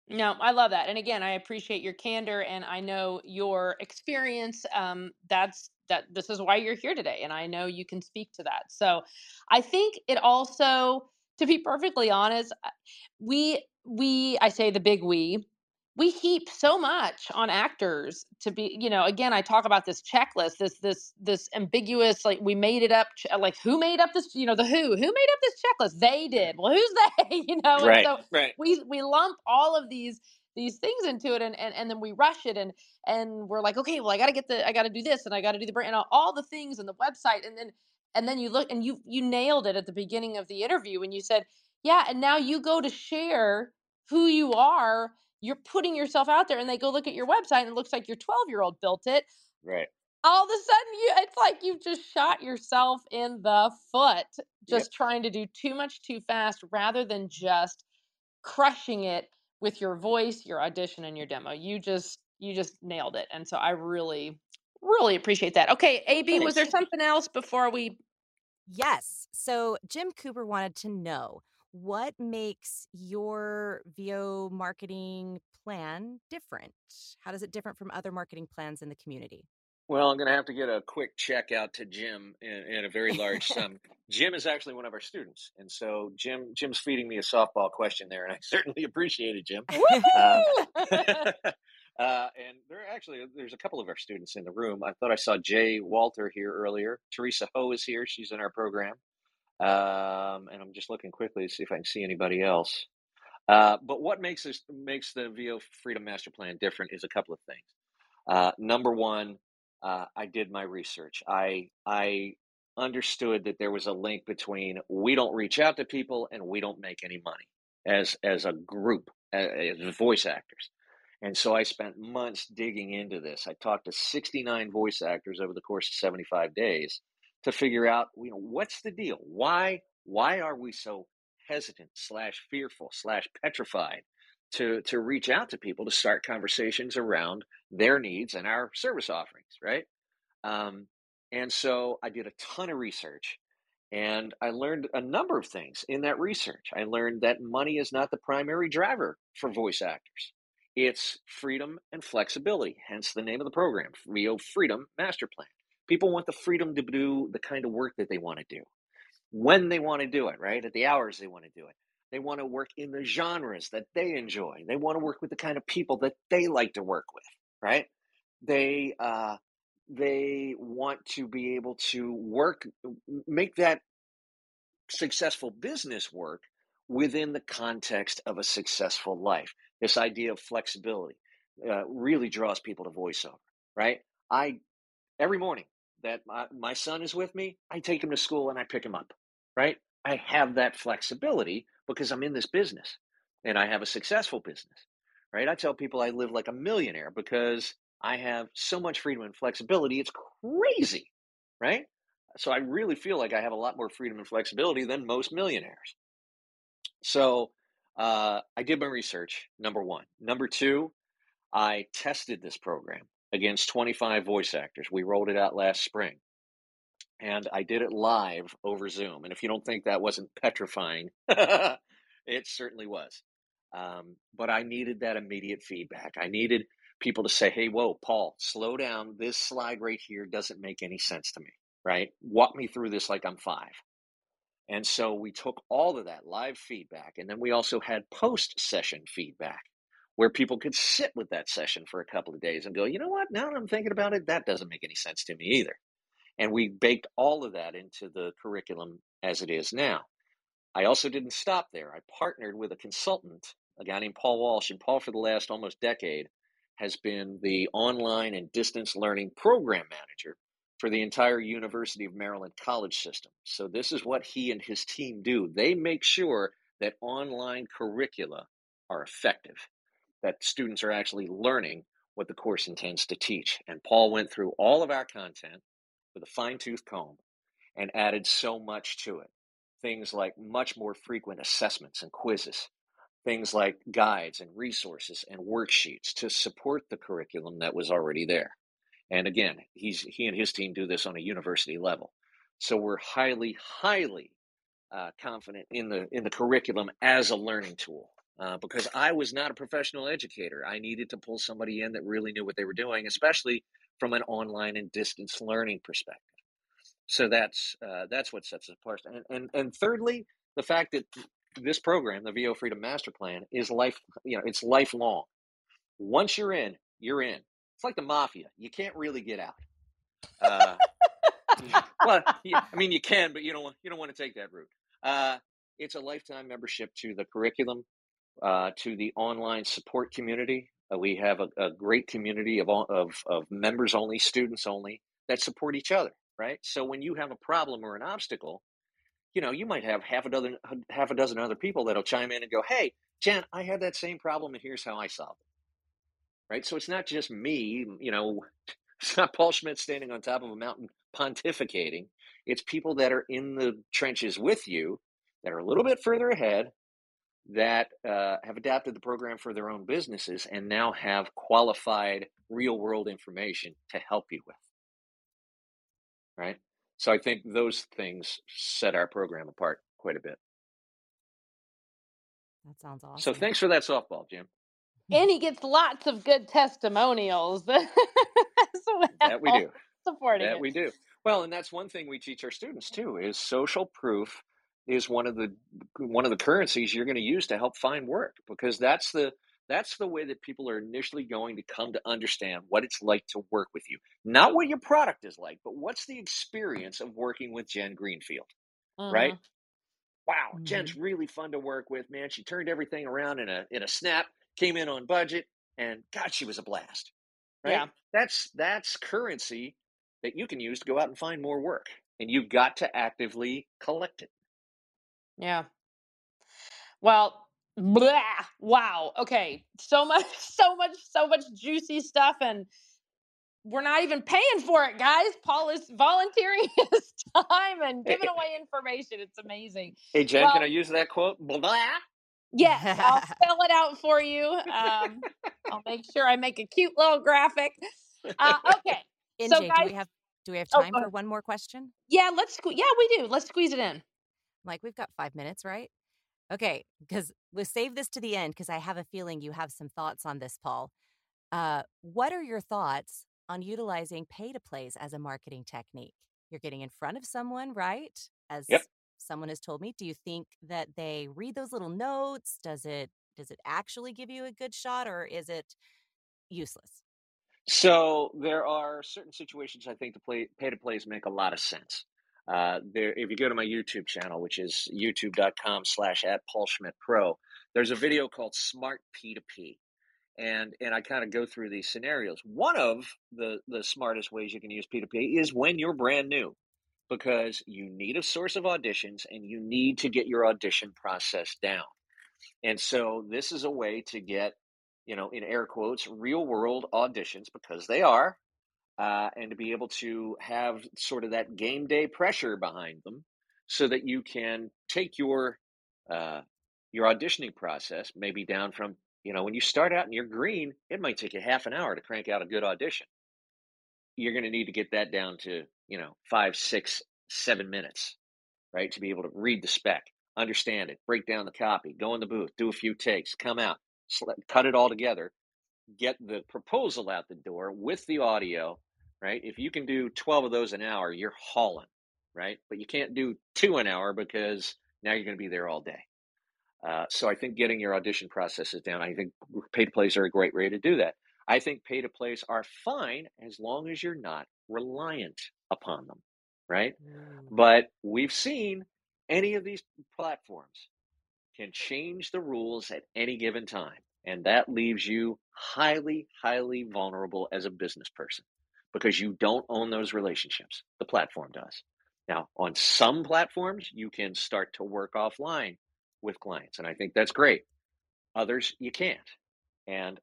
[SPEAKER 2] No, I love that. And again, I appreciate your candor and I know your experience. Um, that's that this is why you're here today. And I know you can speak to that. So I think it also, to be perfectly honest, we we I say the big we we heap so much on actors to be you know again i talk about this checklist this this this ambiguous like we made it up uh, like who made up this you know the who who made up this checklist? They did. Well who's they? You know
[SPEAKER 4] right,
[SPEAKER 2] so
[SPEAKER 4] right.
[SPEAKER 2] we we lump all of these these things into it and, and and then we rush it and and we're like okay well i gotta get the i gotta do this and i gotta do the brand and all the things and the website and then and then you look and you you nailed it at the beginning of the interview when you said yeah and now you go to share who you are you're putting yourself out there and they go look at your website and it looks like your 12 year old built it.
[SPEAKER 4] Right.
[SPEAKER 2] All of a sudden you it's like you've just shot yourself in the foot just yep. trying to do too much too fast rather than just crushing it with your voice your audition and your demo. You just you just nailed it and so i really really appreciate that. Okay ab was there something else before we
[SPEAKER 5] yes so jim cooper wanted to know what makes your VO marketing plan different? How does it different from other marketing plans in the community?
[SPEAKER 4] Well, I'm going to have to get a quick check out to Jim in, in a very large sum. Jim is actually one of our students, and so Jim Jim's feeding me a softball question there, and I certainly appreciate it, Jim. Um, uh, and there actually there's a couple of our students in the room. I thought I saw Jay Walter here earlier. Teresa Ho is here; she's in our program. Um, and I'm just looking quickly to see if I can see anybody else. Uh, but what makes this makes the VO Freedom Master Plan different is a couple of things. Uh, number one, uh, I did my research. I I understood that there was a link between we don't reach out to people and we don't make any money as as a group as, as voice actors. And so I spent months digging into this. I talked to 69 voice actors over the course of 75 days to figure out, you know, what's the deal? Why why are we so hesitant slash fearful slash petrified to to reach out to people to start conversations around their needs and our service offerings, right? Um, and so I did a ton of research and I learned a number of things in that research. I learned that money is not the primary driver for voice actors. It's freedom and flexibility, hence the name of the program, VO Freedom Master Plan. People want the freedom to do the kind of work that they want to do when they want to do it, right? At the hours they want to do it. They want to work in the genres that they enjoy. They want to work with the kind of people that they like to work with, right? They uh, they want to be able to work, make that successful business work within the context of a successful life. This idea of flexibility uh, really draws people to voiceover, right? I every morning that my, my son is with me, I take him to school and I pick him up. right? I have that flexibility because I'm in this business and I have a successful business, right? I tell people I live like a millionaire because I have so much freedom and flexibility. It's crazy, right? So I really feel like I have a lot more freedom and flexibility than most millionaires. So uh, I did my research, number one. Number two, I tested this program against 25 voice actors. We rolled it out last spring. And I did it live over Zoom. And if you don't think that wasn't petrifying, it certainly was. Um, but I needed that immediate feedback. I needed people to say, hey, whoa, Paul, slow down. This slide right here doesn't make any sense to me, right? Walk me through this like I'm five. And so we took all of that live feedback, and then we also had post session feedback where people could sit with that session for a couple of days and go, you know what, now that I'm thinking about it, that doesn't make any sense to me either. And we baked all of that into the curriculum as it is now. I also didn't stop there. I partnered with a consultant, a guy named Paul Walsh, and Paul, for the last almost decade, has been the online and distance learning program manager for the entire University of Maryland college system. So, this is what he and his team do. They make sure that online curricula are effective, that students are actually learning what the course intends to teach. And Paul went through all of our content with a fine tooth comb and added so much to it. Things like much more frequent assessments and quizzes, things like guides and resources and worksheets to support the curriculum that was already there. And again, he's he and his team do this on a university level. So we're highly, highly uh, confident in the in the curriculum as a learning tool. Uh, because I was not a professional educator, I needed to pull somebody in that really knew what they were doing, especially from an online and distance learning perspective. So that's uh, that's what sets us apart. And, and and thirdly, the fact that this program, the VO Freedom Master Plan, is life. You know, it's lifelong. Once you're in, you're in. It's like the mafia. You can't really get out. Uh, well, yeah, I mean, you can, but you don't. want You don't want to take that route. Uh, it's a lifetime membership to the curriculum, uh, to the online support community. Uh, we have a, a, great community of, of of members only, students only that support each other. Right. So when you have a problem or an obstacle, you know, you might have half a dozen half a dozen other people that'll chime in and go, "Hey, Jen, I had that same problem, and here's how I solved it." right? So it's not just me, you know, it's not Paul Schmidt standing on top of a mountain pontificating. It's people that are in the trenches with you that are a little bit further ahead that uh, have adapted the program for their own businesses and now have qualified real world information to help you with. Right? So I think those things set our program apart quite a bit.
[SPEAKER 5] That sounds awesome.
[SPEAKER 4] So thanks for that softball, Jim
[SPEAKER 2] and he gets lots of good testimonials. well
[SPEAKER 4] that we do.
[SPEAKER 2] Supporting
[SPEAKER 4] that
[SPEAKER 2] it.
[SPEAKER 4] we do. Well, and that's one thing we teach our students too is social proof is one of the one of the currencies you're going to use to help find work because that's the that's the way that people are initially going to come to understand what it's like to work with you. Not what your product is like, but what's the experience of working with Jen Greenfield, mm-hmm. right? Wow, mm-hmm. Jen's really fun to work with, man. She turned everything around in a in a snap came in on budget, and God, she was a blast. Right? Yeah. That's that's currency that you can use to go out and find more work. And you've got to actively collect it.
[SPEAKER 2] Yeah. Well, blah, wow. Okay. So much, so much, so much juicy stuff. And we're not even paying for it, guys. Paul is volunteering his time and giving away information. It's amazing.
[SPEAKER 4] Hey, Jen, well, can I use that quote? Blah.
[SPEAKER 2] Yes, I'll spell it out for you. Um, I'll make sure I make a cute little graphic. Uh, okay.
[SPEAKER 5] NJ, so guys, do we have do we have oh, time oh, for one more question?
[SPEAKER 2] Yeah, let's yeah, we do. Let's squeeze it in.
[SPEAKER 5] Like we've got 5 minutes, right? Okay, because we'll save this to the end because I have a feeling you have some thoughts on this, Paul. Uh, what are your thoughts on utilizing pay to plays as a marketing technique? You're getting in front of someone, right? As
[SPEAKER 4] yep
[SPEAKER 5] someone has told me. Do you think that they read those little notes? Does it does it actually give you a good shot or is it useless?
[SPEAKER 4] So there are certain situations I think the play, pay to plays make a lot of sense. Uh, there, if you go to my YouTube channel, which is youtube.com slash at Paul Schmidt Pro, there's a video called Smart P2P. And, and I kind of go through these scenarios. One of the, the smartest ways you can use P2P is when you're brand new because you need a source of auditions and you need to get your audition process down. And so this is a way to get, you know, in air quotes, real world auditions because they are, uh, and to be able to have sort of that game day pressure behind them so that you can take your uh, your auditioning process maybe down from you know when you start out and you're green it might take you half an hour to crank out a good audition. You're going to need to get that down to you know five six seven minutes right to be able to read the spec understand it break down the copy go in the booth do a few takes come out cut it all together get the proposal out the door with the audio right if you can do 12 of those an hour you're hauling right but you can't do two an hour because now you're going to be there all day uh, so I think getting your audition processes down, I think pay to plays are a great way to do that. I think pay to plays are fine as long as you're not reliant upon them, right? Mm. But we've seen any of these platforms can change the rules at any given time. And that leaves you highly, highly vulnerable as a business person because you don't own those relationships. The platform does. Now, on some platforms, you can start to work offline with clients. And I think that's great. Others, you can't. And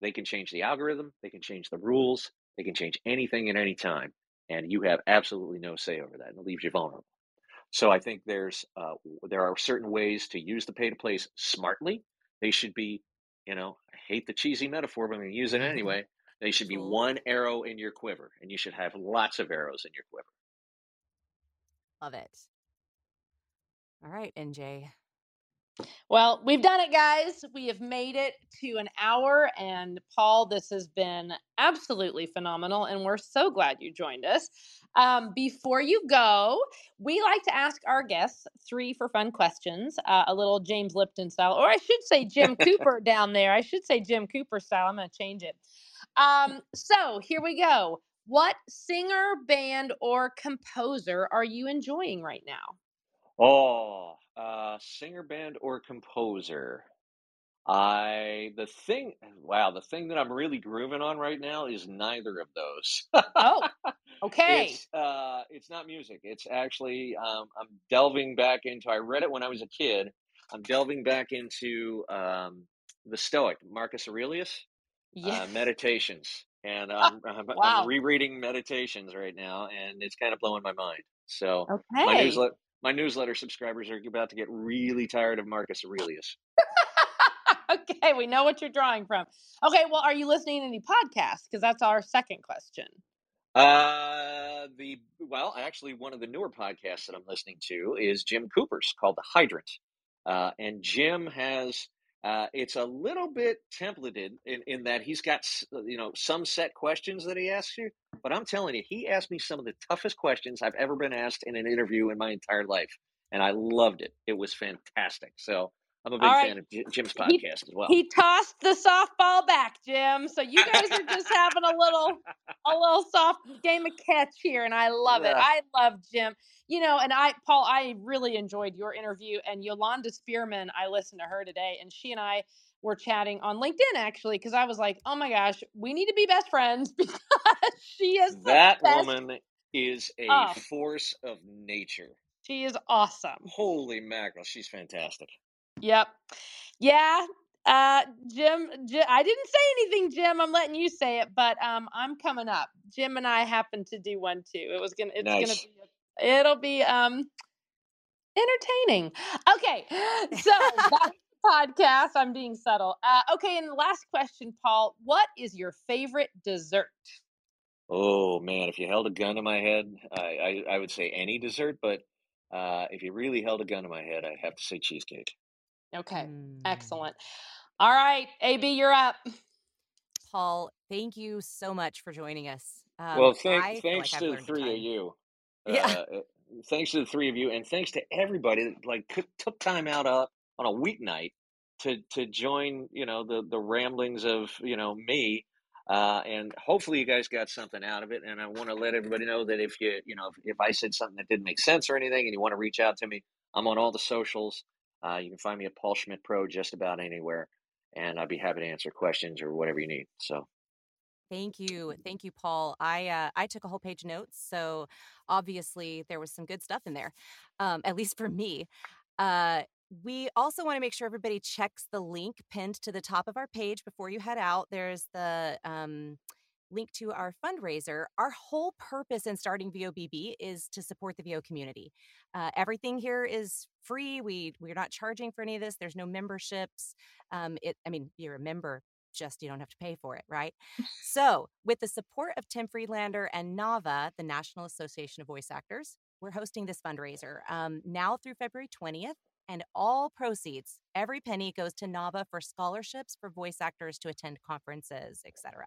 [SPEAKER 4] they can change the algorithm, they can change the rules, they can change anything at any time. And you have absolutely no say over that. And it leaves you vulnerable. So I think there's uh, there are certain ways to use the pay to plays smartly. They should be, you know, I hate the cheesy metaphor, but I'm going to use it anyway. They should be one arrow in your quiver, and you should have lots of arrows in your quiver.
[SPEAKER 5] Love it. All right, NJ.
[SPEAKER 2] Well, we've done it, guys. We have made it to an hour. And Paul, this has been absolutely phenomenal. And we're so glad you joined us. Um, before you go, we like to ask our guests three for fun questions, uh, a little James Lipton style, or I should say Jim Cooper down there. I should say Jim Cooper style. I'm going to change it. Um, so here we go. What singer, band, or composer are you enjoying right now?
[SPEAKER 4] Oh, uh, singer, band, or composer. I the thing wow the thing that I'm really grooving on right now is neither of those.
[SPEAKER 2] oh, okay.
[SPEAKER 4] It's uh, it's not music. It's actually um, I'm delving back into. I read it when I was a kid. I'm delving back into um, the Stoic Marcus Aurelius yeah. uh, meditations, and I'm, I'm, wow. I'm rereading meditations right now, and it's kind of blowing my mind. So
[SPEAKER 2] okay.
[SPEAKER 4] my newsletter my newsletter subscribers are about to get really tired of Marcus Aurelius.
[SPEAKER 2] okay, we know what you're drawing from. Okay, well, are you listening to any podcasts? Because that's our second question.
[SPEAKER 4] Uh, the well, actually, one of the newer podcasts that I'm listening to is Jim Cooper's called The Hydrant, uh, and Jim has uh, it's a little bit templated in, in that he's got you know some set questions that he asks you, but I'm telling you, he asked me some of the toughest questions I've ever been asked in an interview in my entire life, and I loved it. It was fantastic. So I'm a big right. fan of Jim's podcast
[SPEAKER 2] he,
[SPEAKER 4] as well.
[SPEAKER 2] He tossed the softball back, Jim. So you guys are just having a little a little soft game of catch here, and I love yeah. it. I love Jim you know, and I, Paul, I really enjoyed your interview. And Yolanda Spearman, I listened to her today, and she and I were chatting on LinkedIn actually, because I was like, oh my gosh, we need to be best friends because she is
[SPEAKER 4] that
[SPEAKER 2] best.
[SPEAKER 4] woman is a oh. force of nature.
[SPEAKER 2] She is awesome.
[SPEAKER 4] Holy mackerel, she's fantastic.
[SPEAKER 2] Yep. Yeah, uh, Jim, Jim, I didn't say anything, Jim. I'm letting you say it, but um, I'm coming up. Jim and I happened to do one too. It was gonna, it's nice. gonna be it'll be um entertaining. Okay, so that's the podcast. I'm being subtle. Uh, okay, and the last question, Paul. What is your favorite dessert?
[SPEAKER 4] Oh man, if you held a gun to my head, I I, I would say any dessert, but uh, if you really held a gun to my head, I'd have to say cheesecake.
[SPEAKER 2] Okay, mm. excellent. All right, AB, you're up.
[SPEAKER 5] Paul, thank you so much for joining us.
[SPEAKER 4] Um, well, thank, thanks like to the three of you. Yeah. Uh, thanks to the three of you, and thanks to everybody that like took time out uh, on a weeknight to to join. You know the the ramblings of you know me. Uh, and hopefully you guys got something out of it. And I want to let everybody know that if you, you know, if, if, I said something that didn't make sense or anything, and you want to reach out to me, I'm on all the socials. Uh, you can find me at Paul Schmidt Pro just about anywhere, and I'd be happy to answer questions or whatever you need. So
[SPEAKER 5] Thank you. Thank you, Paul. I uh, I took a whole page of notes, so obviously there was some good stuff in there, um, at least for me. Uh, we also want to make sure everybody checks the link pinned to the top of our page before you head out. There's the um, link to our fundraiser. Our whole purpose in starting VOBB is to support the VO community. Uh, everything here is free. We we're not charging for any of this. There's no memberships. Um, it, I mean, you're a member, just you don't have to pay for it, right? so, with the support of Tim Friedlander and NAVA, the National Association of Voice Actors, we're hosting this fundraiser um, now through February 20th. And all proceeds, every penny goes to NAVA for scholarships for voice actors to attend conferences, etc.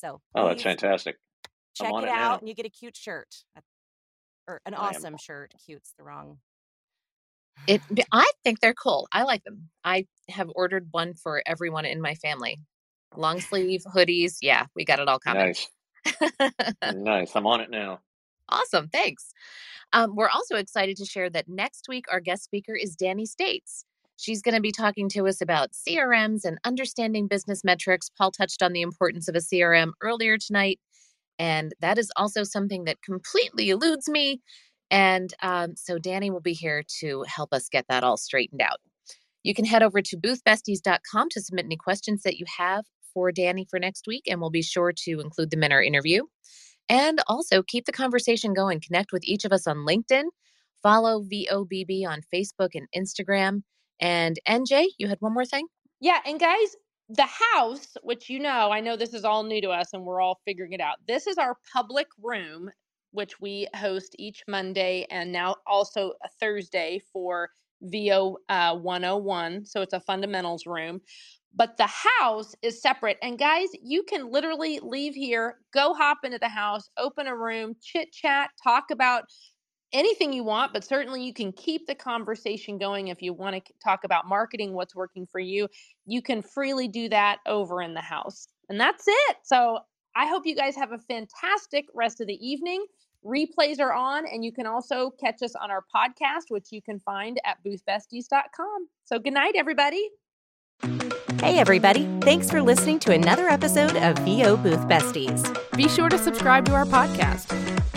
[SPEAKER 5] So,
[SPEAKER 4] Oh, that's fantastic.
[SPEAKER 5] Check it
[SPEAKER 4] it
[SPEAKER 5] out and you get a cute shirt or an
[SPEAKER 4] I am
[SPEAKER 5] awesome shirt. Cute's the wrong.
[SPEAKER 3] It I think they're cool. I like them. I have ordered one for everyone in my family. Long sleeve hoodies. Yeah, we got it all coming.
[SPEAKER 4] Nice. Nice. I'm on it now.
[SPEAKER 3] awesome. Thanks. Um, we're also excited to share that next week our guest speaker is Danny States. She's going to be talking to us about CRMs and understanding business metrics. Paul touched on the importance of a CRM earlier tonight, and that is also something that completely eludes me. And um, so Danny will be here to help us get that all straightened out. You can head over to boothbesties.com to submit any questions that you have for Danny for next week, and we'll be sure to include them in our interview. And also keep the conversation going. Connect with each of us on LinkedIn, follow VOBB on Facebook and Instagram. And NJ, you had one more thing?
[SPEAKER 2] Yeah, and guys, the house, which you know, I know this is all new to us and we're all figuring it out. This is our public room, which we host each Monday and now also a Thursday for VO uh, 101. So it's a fundamentals room. But the house is separate. And guys, you can literally leave here, go hop into the house, open a room, chit chat, talk about anything you want, but certainly you can keep the conversation going if you want to talk about marketing, what's working for you. You can freely do that over in the house. And that's it. So I hope you guys have a fantastic rest of the evening. Replays are on, and you can also catch us on our podcast, which you can find at boothbesties.com. So good night, everybody.
[SPEAKER 1] Hey, everybody. Thanks for listening to another episode of VO Booth Besties.
[SPEAKER 6] Be sure to subscribe to our podcast.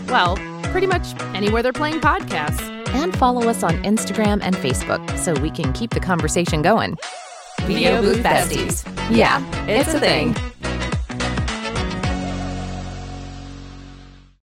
[SPEAKER 6] Well, pretty much anywhere they're playing podcasts.
[SPEAKER 3] And follow us on Instagram and Facebook so we can keep the conversation going.
[SPEAKER 1] VO Booth Besties. Yeah, it's a thing.